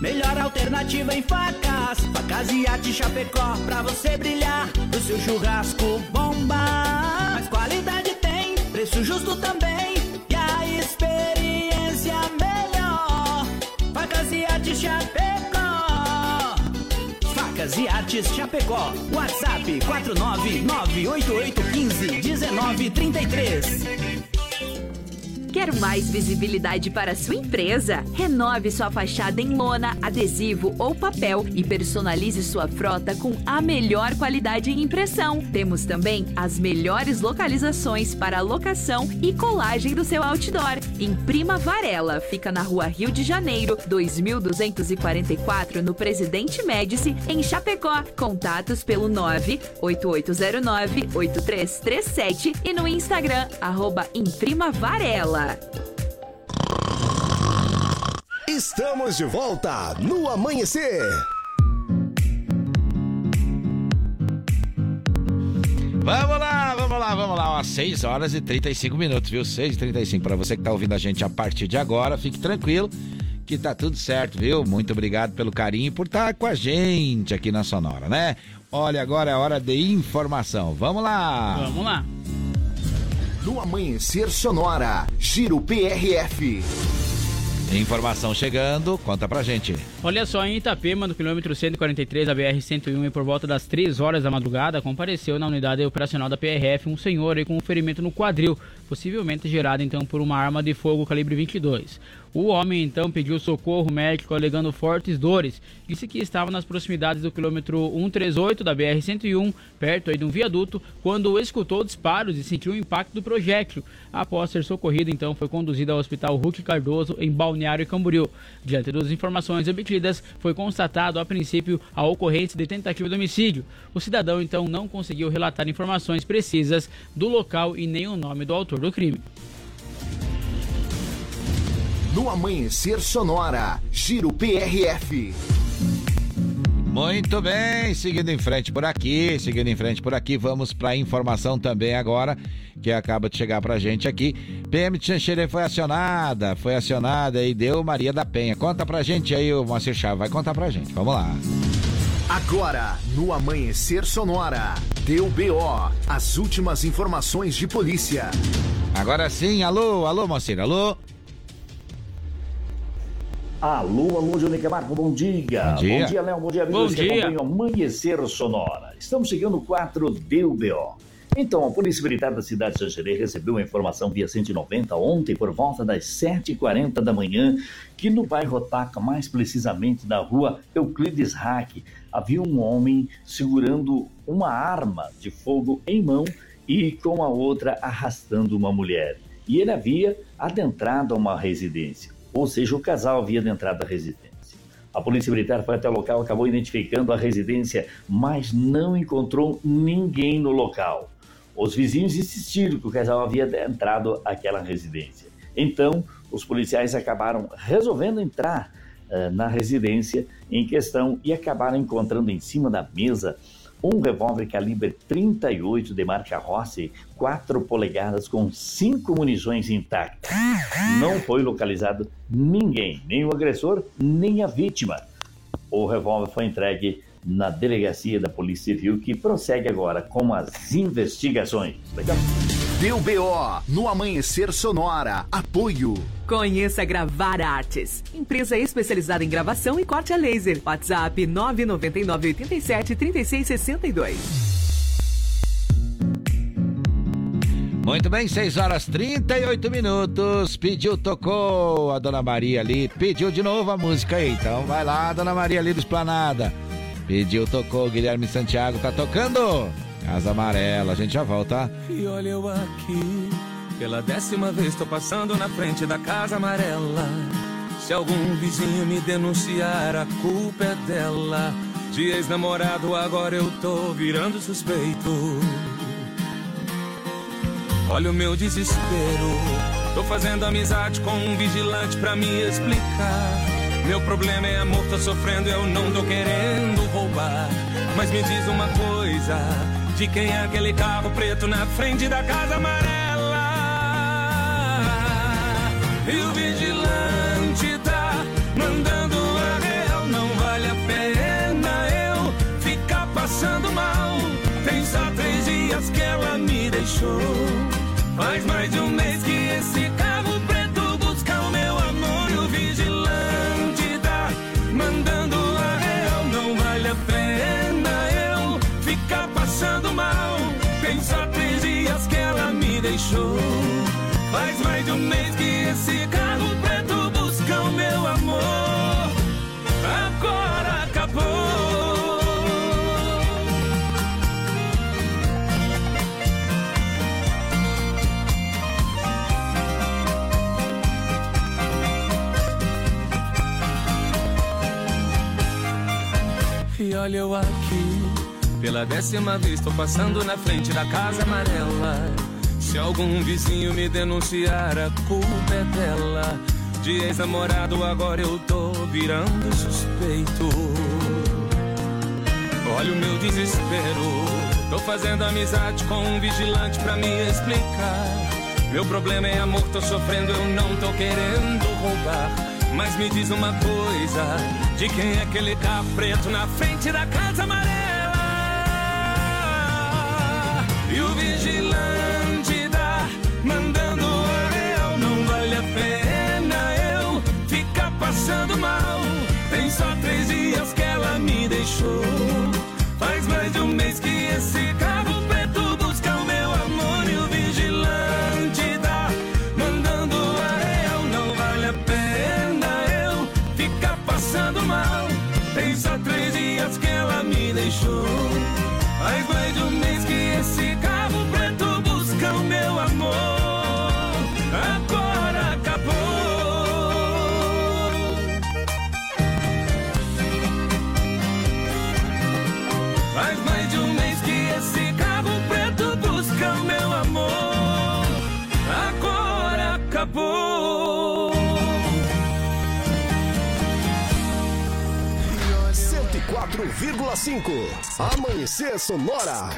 melhor alternativa em facas. Facas e arte Chapecó pra você brilhar, pro seu churrasco bomba. Mas qualidade tem, preço justo também Facas e Artes Chapecó. WhatsApp 49988151933. Quer mais visibilidade para sua empresa? Renove sua fachada em lona, adesivo ou papel e personalize sua frota com a melhor qualidade em impressão. Temos também as melhores localizações para locação e colagem do seu outdoor. Imprima Varela, fica na rua Rio de Janeiro, 2244, no Presidente Médici, em Chapecó. Contatos pelo 98809-8337 e no Instagram, arroba Imprima Varela. Estamos de volta no Amanhecer. Vamos lá, vamos lá, vamos lá. Ó, 6 horas e 35 minutos, viu? 6 e 35 para você que tá ouvindo a gente a partir de agora, fique tranquilo que tá tudo certo, viu? Muito obrigado pelo carinho e por estar com a gente aqui na Sonora, né? Olha, agora é hora de informação. Vamos lá! Vamos lá! No Amanhecer Sonora, Giro PRF. Informação chegando, conta pra gente. Olha só, em Itapema, no quilômetro 143 da BR-101 e por volta das 3 horas da madrugada, compareceu na unidade operacional da PRF um senhor aí com um ferimento no quadril, possivelmente gerado então por uma arma de fogo calibre 22. O homem então pediu socorro médico alegando fortes dores. Disse que estava nas proximidades do quilômetro 138 da BR-101, perto aí de um viaduto, quando escutou disparos e sentiu o impacto do projétil. Após ser socorrido, então foi conduzido ao Hospital Hulk Cardoso, em Balneário Camboriú. Diante das informações obtidas, foi constatado a princípio a ocorrência de tentativa de homicídio. O cidadão então não conseguiu relatar informações precisas do local e nem o nome do autor do crime. No Amanhecer Sonora, Giro PRF. Muito bem, seguindo em frente por aqui, seguindo em frente por aqui, vamos para informação também agora, que acaba de chegar pra gente aqui. PM de Xanxerê foi acionada, foi acionada e deu Maria da Penha. Conta pra gente aí, o Moacir Chave, vai contar pra gente, vamos lá. Agora, no Amanhecer Sonora, deu BO, as últimas informações de polícia. Agora sim, alô, alô, Moacir, alô? Alô, alô, Jônica Marco, bom dia. Bom dia. Bom dia, Léo, bom dia, amigos Bom que dia. acompanham Amanhecer Sonora. Estamos chegando no 4 DUBO. Então, a Polícia Militar da cidade de Xanxerê recebeu uma informação via 190 ontem por volta das 7h40 da manhã que no bairro Otaca, mais precisamente na rua Euclides Hack, havia um homem segurando uma arma de fogo em mão e com a outra arrastando uma mulher. E ele havia adentrado a uma residência, ou seja, o casal havia adentrado a residência. A Polícia Militar foi até o local, acabou identificando a residência, mas não encontrou ninguém no local. Os vizinhos insistiram que o casal havia entrado àquela residência. Então, os policiais acabaram resolvendo entrar eh, na residência em questão e acabaram encontrando em cima da mesa um revólver calibre 38 de marca Rossi, 4 polegadas com 5 munições intactas. Não foi localizado ninguém, nem o agressor, nem a vítima. O revólver foi entregue na delegacia da Polícia Civil, que prossegue agora com as investigações. Legal? Deu BO, no Amanhecer Sonora, apoio. Conheça Gravar Artes, empresa especializada em gravação e corte a laser. WhatsApp 999 87 36 62. Muito bem, 6 horas 38 minutos. Pediu, tocou a Dona Maria ali. Pediu de novo a música aí. Então vai lá, Dona Maria ali do Esplanada. Pediu, tocou. Guilherme Santiago tá tocando. Casa Amarela, a gente já volta. E olha eu aqui, pela décima vez tô passando na frente da casa amarela. Se algum vizinho me denunciar, a culpa é dela. De ex-namorado, agora eu tô virando suspeito. Olha o meu desespero. Tô fazendo amizade com um vigilante pra me explicar. Meu problema é amor, tô sofrendo, eu não tô querendo roubar. Mas me diz uma coisa: de quem é aquele carro preto na frente da casa amarela? E o vigilante tá mandando a real. Não vale a pena eu ficar passando mal. Tem só três dias que ela me deixou. Faz mais de um mês que esse carro preto busca o meu amor. E o vigilante tá mandando a real. Não vale a pena eu ficar passando mal. Tem só três dias que ela me deixou. Faz mais de um mês que esse carro preto busca o meu amor. Agora acabou. E olha eu aqui, pela décima vez tô passando na frente da casa amarela. Se algum vizinho me denunciar, a culpa é dela. De ex-namorado, agora eu tô virando suspeito. Olha o meu desespero. Tô fazendo amizade com um vigilante pra me explicar. Meu problema é amor, tô sofrendo, eu não tô querendo roubar. Mas me diz uma coisa: de quem é aquele carro preto na frente da casa amarela? E o vigilante me 104,5. Amanhecer Sonora.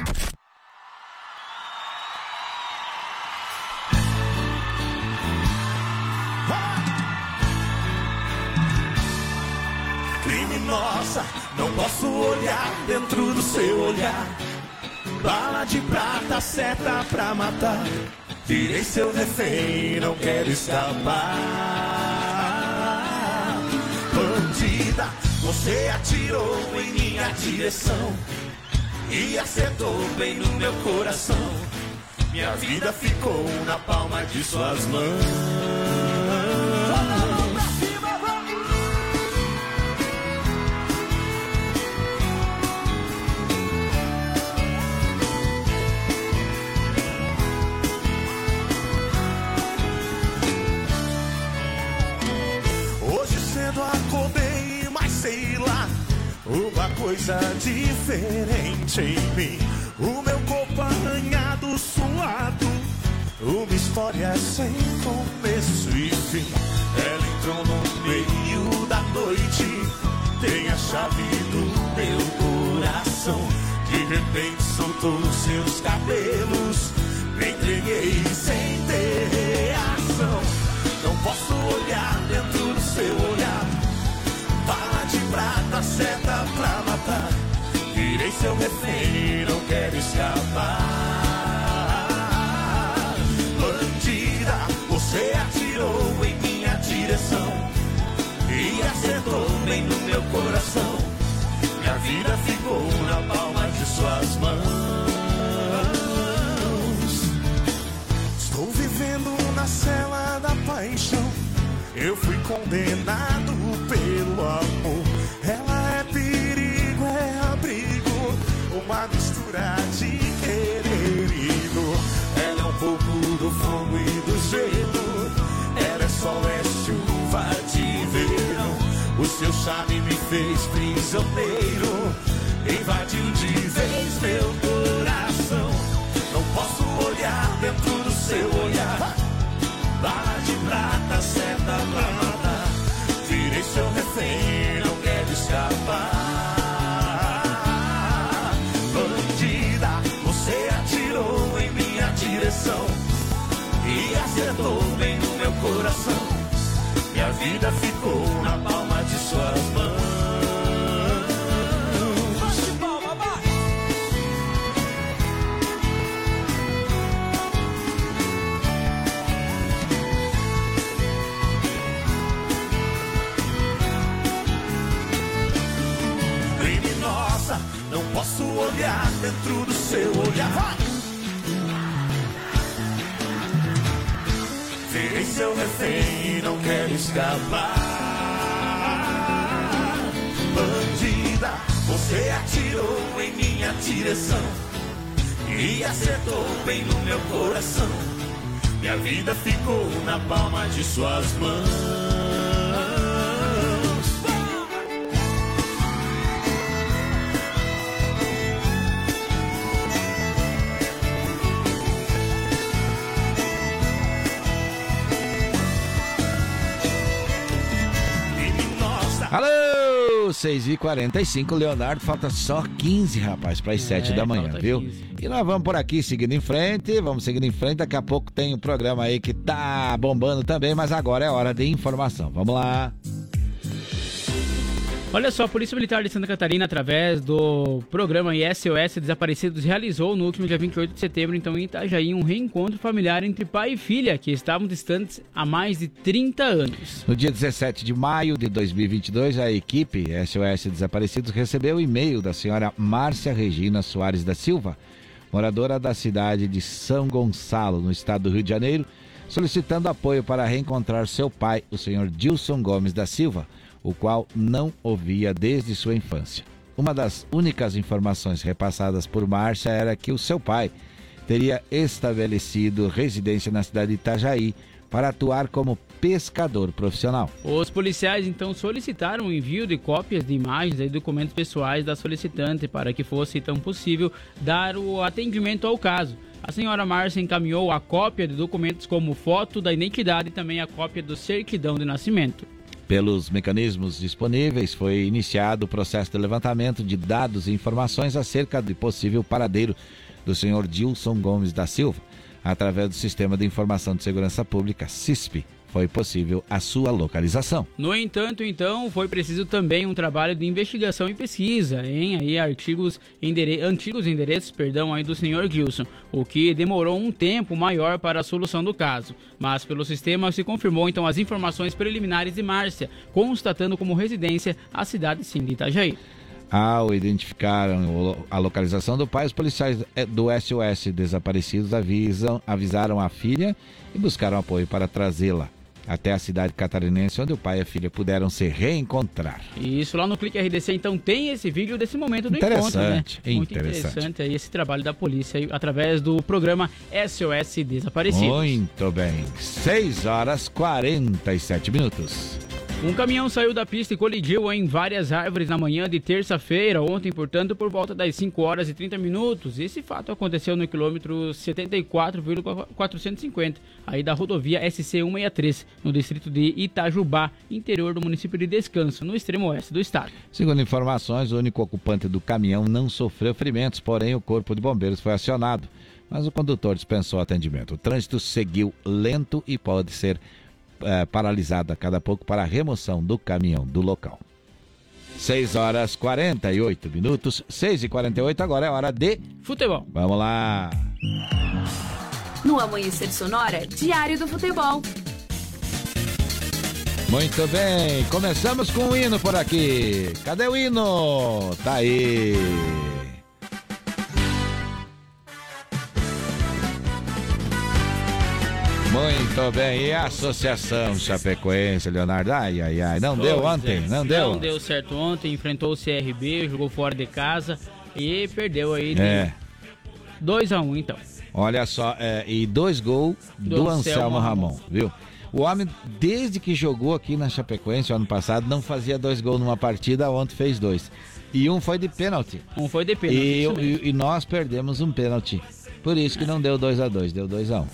Criminosa, não posso olhar dentro do seu olhar. Bala de prata, seta pra matar. Virei seu refém, não quero escapar. Você atirou em minha direção e acertou bem no meu coração. Minha vida ficou na palma de suas mãos. Coisa diferente em mim. O meu corpo arranhado, suado, uma história sem começo e fim. Ela entrou no meio da noite, tem a chave do meu coração. De repente soltou seus cabelos, me entreguei sem ter reação. Não posso olhar dentro do seu olhar. De prata, seta pra matar. Virei seu refém, não quero escapar. Bandida, você atirou em minha direção e acertou bem no meu coração. Minha vida ficou na palma de suas mãos. Estou vivendo na cela da paixão. Eu fui condenado pelo amor. Ela é perigo, é abrigo, uma mistura de querer e dor. Ela é um pouco do fogo e do gelo. Ela é sol, é chuva de verão. O seu charme me fez prisioneiro. Invadiu de vez meu coração. Não posso olhar dentro do seu olhar. Bala de prata, seta pra acertou bem no meu coração. Minha vida ficou na palma de suas mãos. Criminosa, não posso olhar dentro do seu olhar. Vai! Seu refém, não quero escapar. Bandida, você atirou em minha direção e acertou bem no meu coração. Minha vida ficou na palma de suas mãos. 6h45, Leonardo, falta só 15, rapaz, para as 7 da manhã, viu? 15. E nós vamos por aqui seguindo em frente, vamos seguindo em frente, daqui a pouco tem um programa aí que tá bombando também, mas agora é hora de informação. Vamos lá. Olha só, a Polícia Militar de Santa Catarina, através do programa ISOS Desaparecidos, realizou no último dia 28 de setembro, então, em Itajaí, um reencontro familiar entre pai e filha, que estavam distantes há mais de 30 anos. No dia 17 de maio de 2022, a equipe SOS Desaparecidos recebeu o e-mail da senhora Márcia Regina Soares da Silva, moradora da cidade de São Gonçalo, no estado do Rio de Janeiro, solicitando apoio para reencontrar seu pai, o senhor Dilson Gomes da Silva, o qual não ouvia desde sua infância. Uma das únicas informações repassadas por Márcia era que o seu pai teria estabelecido residência na cidade de Itajaí para atuar como pescador profissional. Os policiais então solicitaram o envio de cópias de imagens e documentos pessoais da solicitante para que fosse então possível dar o atendimento ao caso. A senhora Márcia encaminhou a cópia de documentos como foto da identidade e também a cópia do certidão de nascimento. Pelos mecanismos disponíveis, foi iniciado o processo de levantamento de dados e informações acerca do possível paradeiro do senhor Dilson Gomes da Silva, através do Sistema de Informação de Segurança Pública, CISP. Foi possível a sua localização. No entanto, então, foi preciso também um trabalho de investigação e pesquisa em aí artigos endere... antigos endereços, perdão, aí do senhor Gilson, o que demorou um tempo maior para a solução do caso. Mas pelo sistema se confirmou então as informações preliminares de Márcia, constatando como residência a cidade sim de Itajaí. Ao identificar a localização do pai, os policiais do SOS desaparecidos avisam, avisaram a filha e buscaram apoio para trazê-la até a cidade catarinense, onde o pai e a filha puderam se reencontrar. Isso, lá no Clique RDC, então, tem esse vídeo desse momento do interessante, encontro, né? Muito interessante. interessante aí esse trabalho da polícia aí, através do programa SOS Desaparecidos. Muito bem. 6 horas 47 minutos. Um caminhão saiu da pista e colidiu em várias árvores na manhã de terça-feira, ontem, portanto, por volta das 5 horas e 30 minutos. Esse fato aconteceu no quilômetro 74,450, aí da rodovia SC163, no distrito de Itajubá, interior do município de Descanso, no extremo oeste do estado. Segundo informações, o único ocupante do caminhão não sofreu ferimentos, porém o corpo de bombeiros foi acionado, mas o condutor dispensou atendimento. O trânsito seguiu lento e pode ser é, paralisada a cada pouco para a remoção do caminhão do local. 6 horas 48 minutos, 6 e 48 agora é hora de futebol. Vamos lá. No Amanhecer Sonora, Diário do Futebol. Muito bem, começamos com o hino por aqui. Cadê o hino? Tá aí. Muito bem, e a Associação Chapecoense, Leonardo? Ai, ai, ai, não deu ontem, não deu? Não deu certo ontem, enfrentou o CRB, jogou fora de casa e perdeu aí. É. 2x1 um, então. Olha só, é, e dois gols do, do Anselmo Ramon, Ramon, viu? O homem, desde que jogou aqui na Chapecoense ano passado, não fazia dois gols numa partida, ontem fez dois. E um foi de pênalti. Um foi de pênalti. E, e, e nós perdemos um pênalti. Por isso que não deu 2 a 2 deu 2 a 1 um.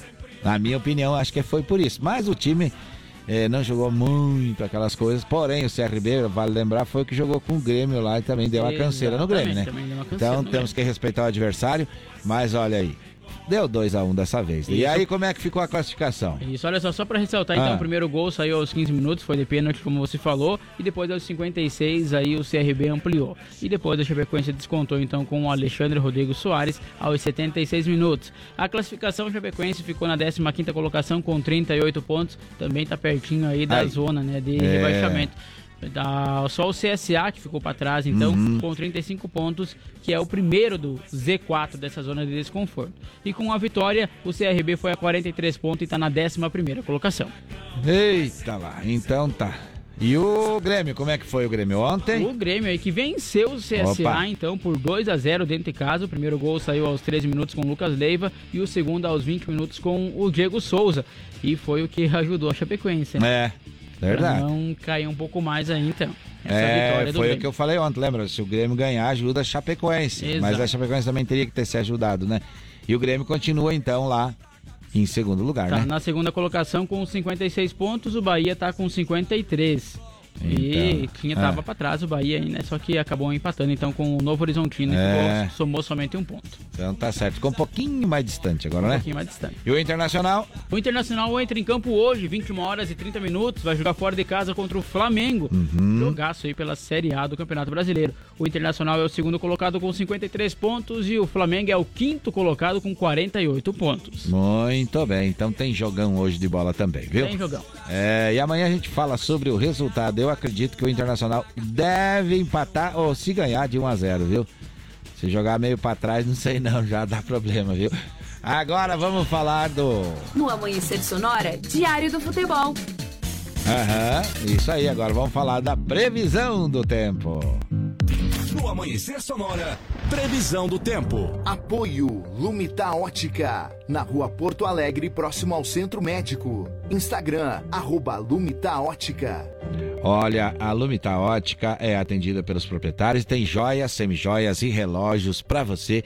Na minha opinião, acho que foi por isso. Mas o time é, não jogou muito aquelas coisas. Porém, o CRB, vale lembrar, foi o que jogou com o Grêmio lá e também deu uma canseira no Grêmio, né? Então temos que respeitar o adversário. Mas olha aí, Deu 2 a 1 um dessa vez. Isso. E aí, como é que ficou a classificação? Isso, olha só, só para ressaltar, então, ah. então, o primeiro gol saiu aos 15 minutos, foi de pênalti, como você falou, e depois aos 56, aí o CRB ampliou. E depois a Chapecoense descontou, então, com o Alexandre Rodrigo Soares aos 76 minutos. A classificação a Chapecoense ficou na 15ª colocação com 38 pontos, também tá pertinho aí da Ai. zona, né, de é. rebaixamento. Da, só o CSA que ficou para trás, então, uhum. com 35 pontos, que é o primeiro do Z4 dessa zona de desconforto. E com a vitória, o CRB foi a 43 pontos e está na 11 colocação. Eita lá, então tá. E o Grêmio, como é que foi o Grêmio ontem? O Grêmio aí que venceu o CSA, Opa. então, por 2 a 0 dentro de casa. O primeiro gol saiu aos 13 minutos com o Lucas Leiva e o segundo aos 20 minutos com o Diego Souza. E foi o que ajudou a Chapecoense. Né? É. Verdade. Pra não cair um pouco mais aí, então. Essa é, foi o que eu falei ontem, lembra? Se o Grêmio ganhar, ajuda a Chapecoense. Exato. Mas a Chapecoense também teria que ter se ajudado, né? E o Grêmio continua, então, lá em segundo lugar, tá né? na segunda colocação com 56 pontos, o Bahia tá com 53. E Então, tinha, é. tava pra trás o Bahia aí, né? Só que acabou empatando então com o Novo Horizontino, É. que somou somente um ponto. Então tá certo. Ficou um pouquinho mais distante agora, Um né? pouquinho mais distante. E o Internacional? O Internacional entra em campo hoje, 21 horas e 30 minutos, vai jogar fora de casa contra o Flamengo. Uhum. Jogaço aí pela Série A do Campeonato Brasileiro. O Internacional é o segundo colocado com 53 pontos e o Flamengo é o quinto colocado com 48 pontos. Muito bem. Então tem jogão hoje de bola também, viu? Tem jogão. É, e amanhã a gente fala sobre o resultado. Eu acredito que o Internacional deve empatar ou se ganhar de 1 a 0, viu? Se jogar meio pra trás, não sei não, já dá problema, viu? Agora vamos falar do. No Amanhecer Sonora, Diário do Futebol. Aham, isso aí. Agora vamos falar da previsão do tempo. No Amanhecer Sonora, previsão do tempo. Apoio Lumita Ótica, na rua Porto Alegre, próximo ao Centro Médico. Instagram, arroba Lumita Ótica. Olha, a Lumita Ótica é atendida pelos proprietários, tem joias, semijoias e relógios para você.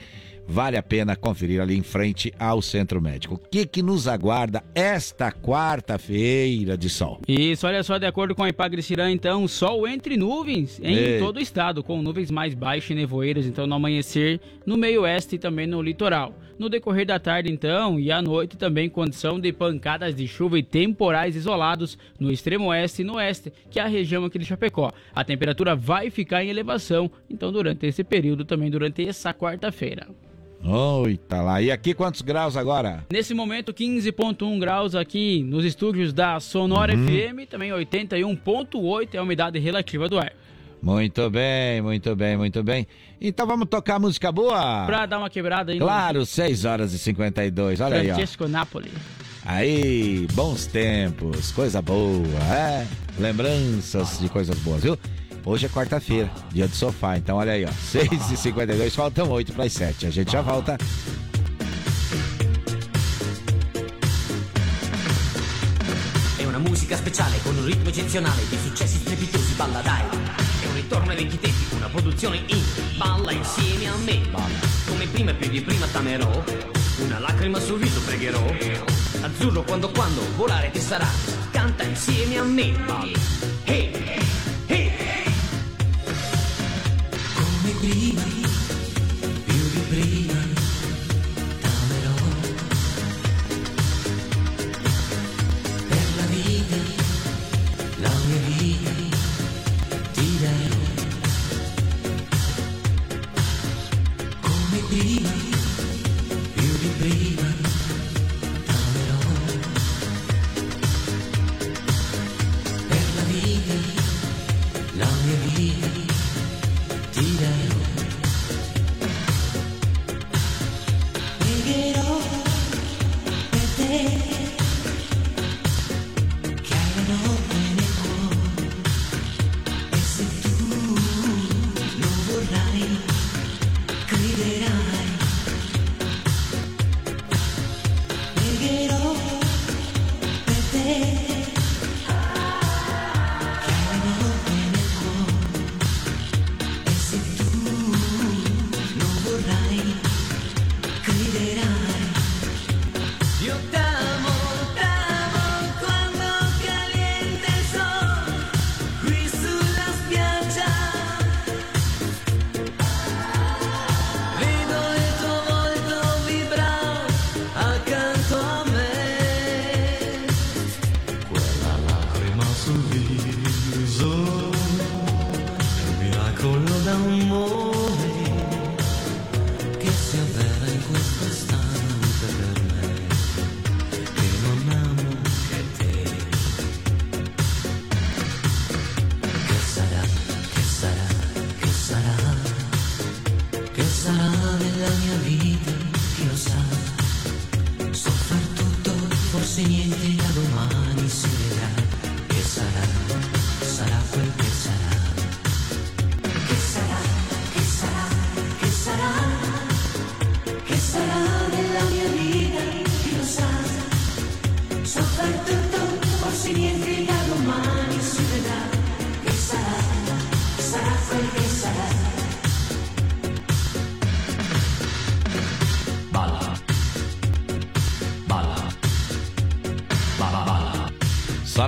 Vale a pena conferir ali em frente ao Centro Médico. O que que nos aguarda esta quarta-feira de sol? Isso, olha só, de acordo com a Ipagre-Cirã, então, sol entre nuvens em Ei. todo o estado, com nuvens mais baixas e nevoeiras, então, no amanhecer, no meio oeste e também no litoral. No decorrer da tarde, então, e à noite também condição de pancadas de chuva e temporais isolados no extremo oeste e no oeste, que é a região aqui de Chapecó. A temperatura vai ficar em elevação, então, durante esse período, também durante essa quarta-feira. Oita lá. E aqui quantos graus agora? Nesse momento, 15,1 graus aqui nos estúdios da Sonora Uhum. FM, também 81,8 é a umidade relativa do ar. Muito bem, muito bem, muito bem. Então vamos tocar música boa? Pra dar uma quebrada aí no Claro, 6 horas e 52. Olha aí, ó. Francesco Napoli. Aí, bons tempos, coisa boa, é? Lembranças de coisas boas, viu? Hoje é quarta-feira, dia do sofá, então olha aí, ó. 6 e 52 faltam 8 para as 7. A gente já volta. È una musica speciale con un ritmo eccezionale di successi strepitosi, balla dai. È un ritorno ai vecchi tempi, una produzione in balla insieme a me. Come prima e più di prima t'amerò, una lacrima sul viso pregherò. Azzurro quando quando volare ti sarà, canta insieme a me. Hey. 你们。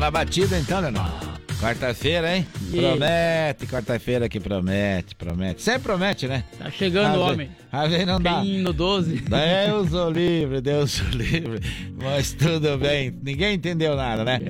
Na batida então, Leonardo. Quarta-feira, hein? E- Promete, quarta-feira que promete, promete. Sempre promete, né? Tá chegando o homem. Às vezes não dá. Bem no 12. Deus o livre, Deus o livre. Mas tudo bem. Ninguém entendeu nada, né?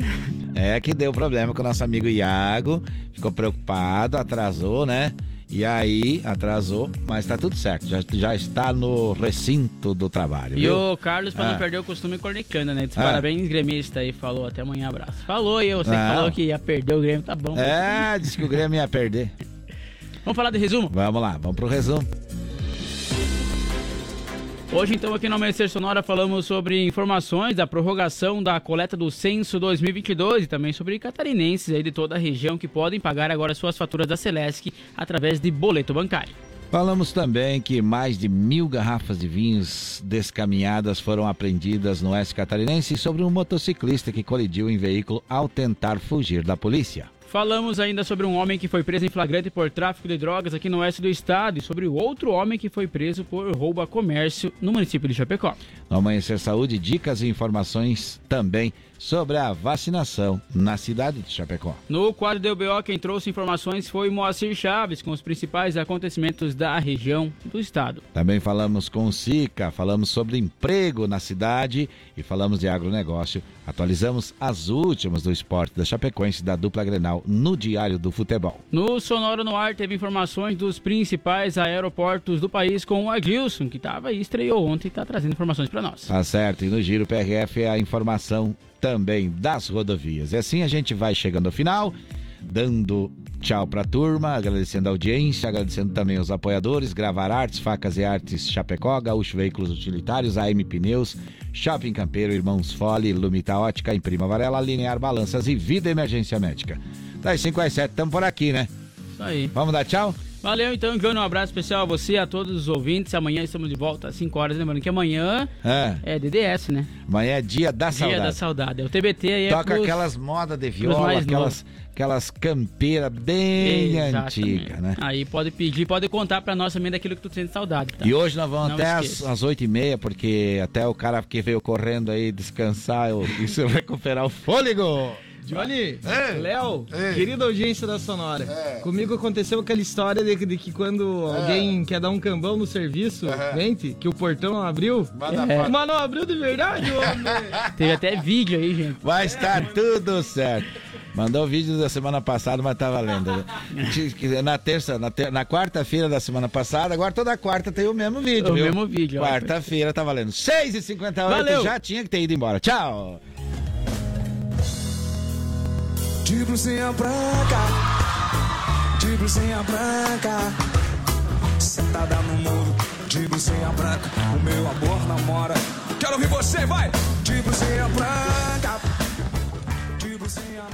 É que deu problema com o nosso amigo Iago. Ficou preocupado, atrasou, né? E aí, atrasou, mas tá tudo certo. Já, já está no recinto do trabalho. E viu? o Carlos, pra Ah. não perder o costume, cornicando, né? Disse, Ah. Parabéns, gremista aí. Falou, até amanhã, abraço. Falou e eu, você que Não. falou que ia perder o Grêmio, tá bom. É, disse que o Grêmio ia perder. Vamos falar de resumo? Vamos lá, vamos pro resumo. Hoje, então, aqui no Amanhecer Sonora, falamos sobre informações da prorrogação da coleta do Censo 2022 e também sobre catarinenses aí de toda a região que podem pagar agora suas faturas da Celesc através de boleto bancário. Falamos também que mais de mil garrafas de vinhos descaminhadas foram apreendidas no oeste catarinense sobre um motociclista que colidiu em veículo ao tentar fugir da polícia. Falamos ainda sobre um homem que foi preso em flagrante por tráfico de drogas aqui no oeste do estado e sobre o outro homem que foi preso por roubo a comércio no município de Chapecó. No Amanhecer Saúde, dicas e informações também sobre a vacinação na cidade de Chapecó. No quadro do UBO, quem trouxe informações foi Moacir Chaves, com os principais acontecimentos da região do estado. Também falamos com o Sica, falamos sobre emprego na cidade e falamos de agronegócio. Atualizamos as últimas do esporte da Chapecoense da dupla Grenal no Diário do Futebol. No Sonora no Ar teve informações dos principais aeroportos do país com o Agilson, que estava aí, estreou ontem e está trazendo informações para nós. Tá certo, e no Giro PRF é a informação também das rodovias. E assim a gente vai chegando ao final, dando tchau pra turma, agradecendo a audiência, agradecendo também os apoiadores, Gravar Artes, Facas e Artes Chapecó, Gaúcho Veículos Utilitários, AM Pneus, Shopping Campeiro, Irmãos Fole, Lumita Ótica, Imprima Varela, Linear Balanças e Vida Emergência Médica. Das 5 às 7, estamos por aqui, né? Isso aí. Vamos dar tchau? Valeu então, Johnny, um abraço especial a você, a todos os ouvintes. Amanhã estamos de volta às 5 horas, lembrando que amanhã É, é DDS, né? amanhã é dia da Dia saudade. da saudade. É o TBT aí é Toca pros- aquelas modas de viola, aquelas, aquelas campeiras bem antigas, né? Aí pode pedir, pode contar pra nós também daquilo que tu sente saudade. tá? E hoje nós vamos Não até às, esqueça. às 8 e meia, porque até o cara que veio correndo aí descansar, eu, isso recuperar o fôlego. Johnny, É. Léo, É. querida audiência da Sonora. Comigo aconteceu aquela história de, de que quando alguém quer dar um cambão no serviço, mente, que o portão não abriu. É. Mas não abriu de verdade, homem. Teve até vídeo aí, gente. Vai estar tudo certo. Mandou o vídeo da semana passada, mas tá valendo. né? Na terça, na, ter- na quarta-feira da semana passada, agora toda quarta tem o mesmo vídeo, O viu? mesmo vídeo. Quarta-feira tá valendo. 6h58, Valeu. já tinha que ter ido embora. Tchau. De blusinha branca, de blusinha branca, sentada no muro, de blusinha branca, o meu amor namora. Quero ouvir você, vai! De blusinha branca, de blusinha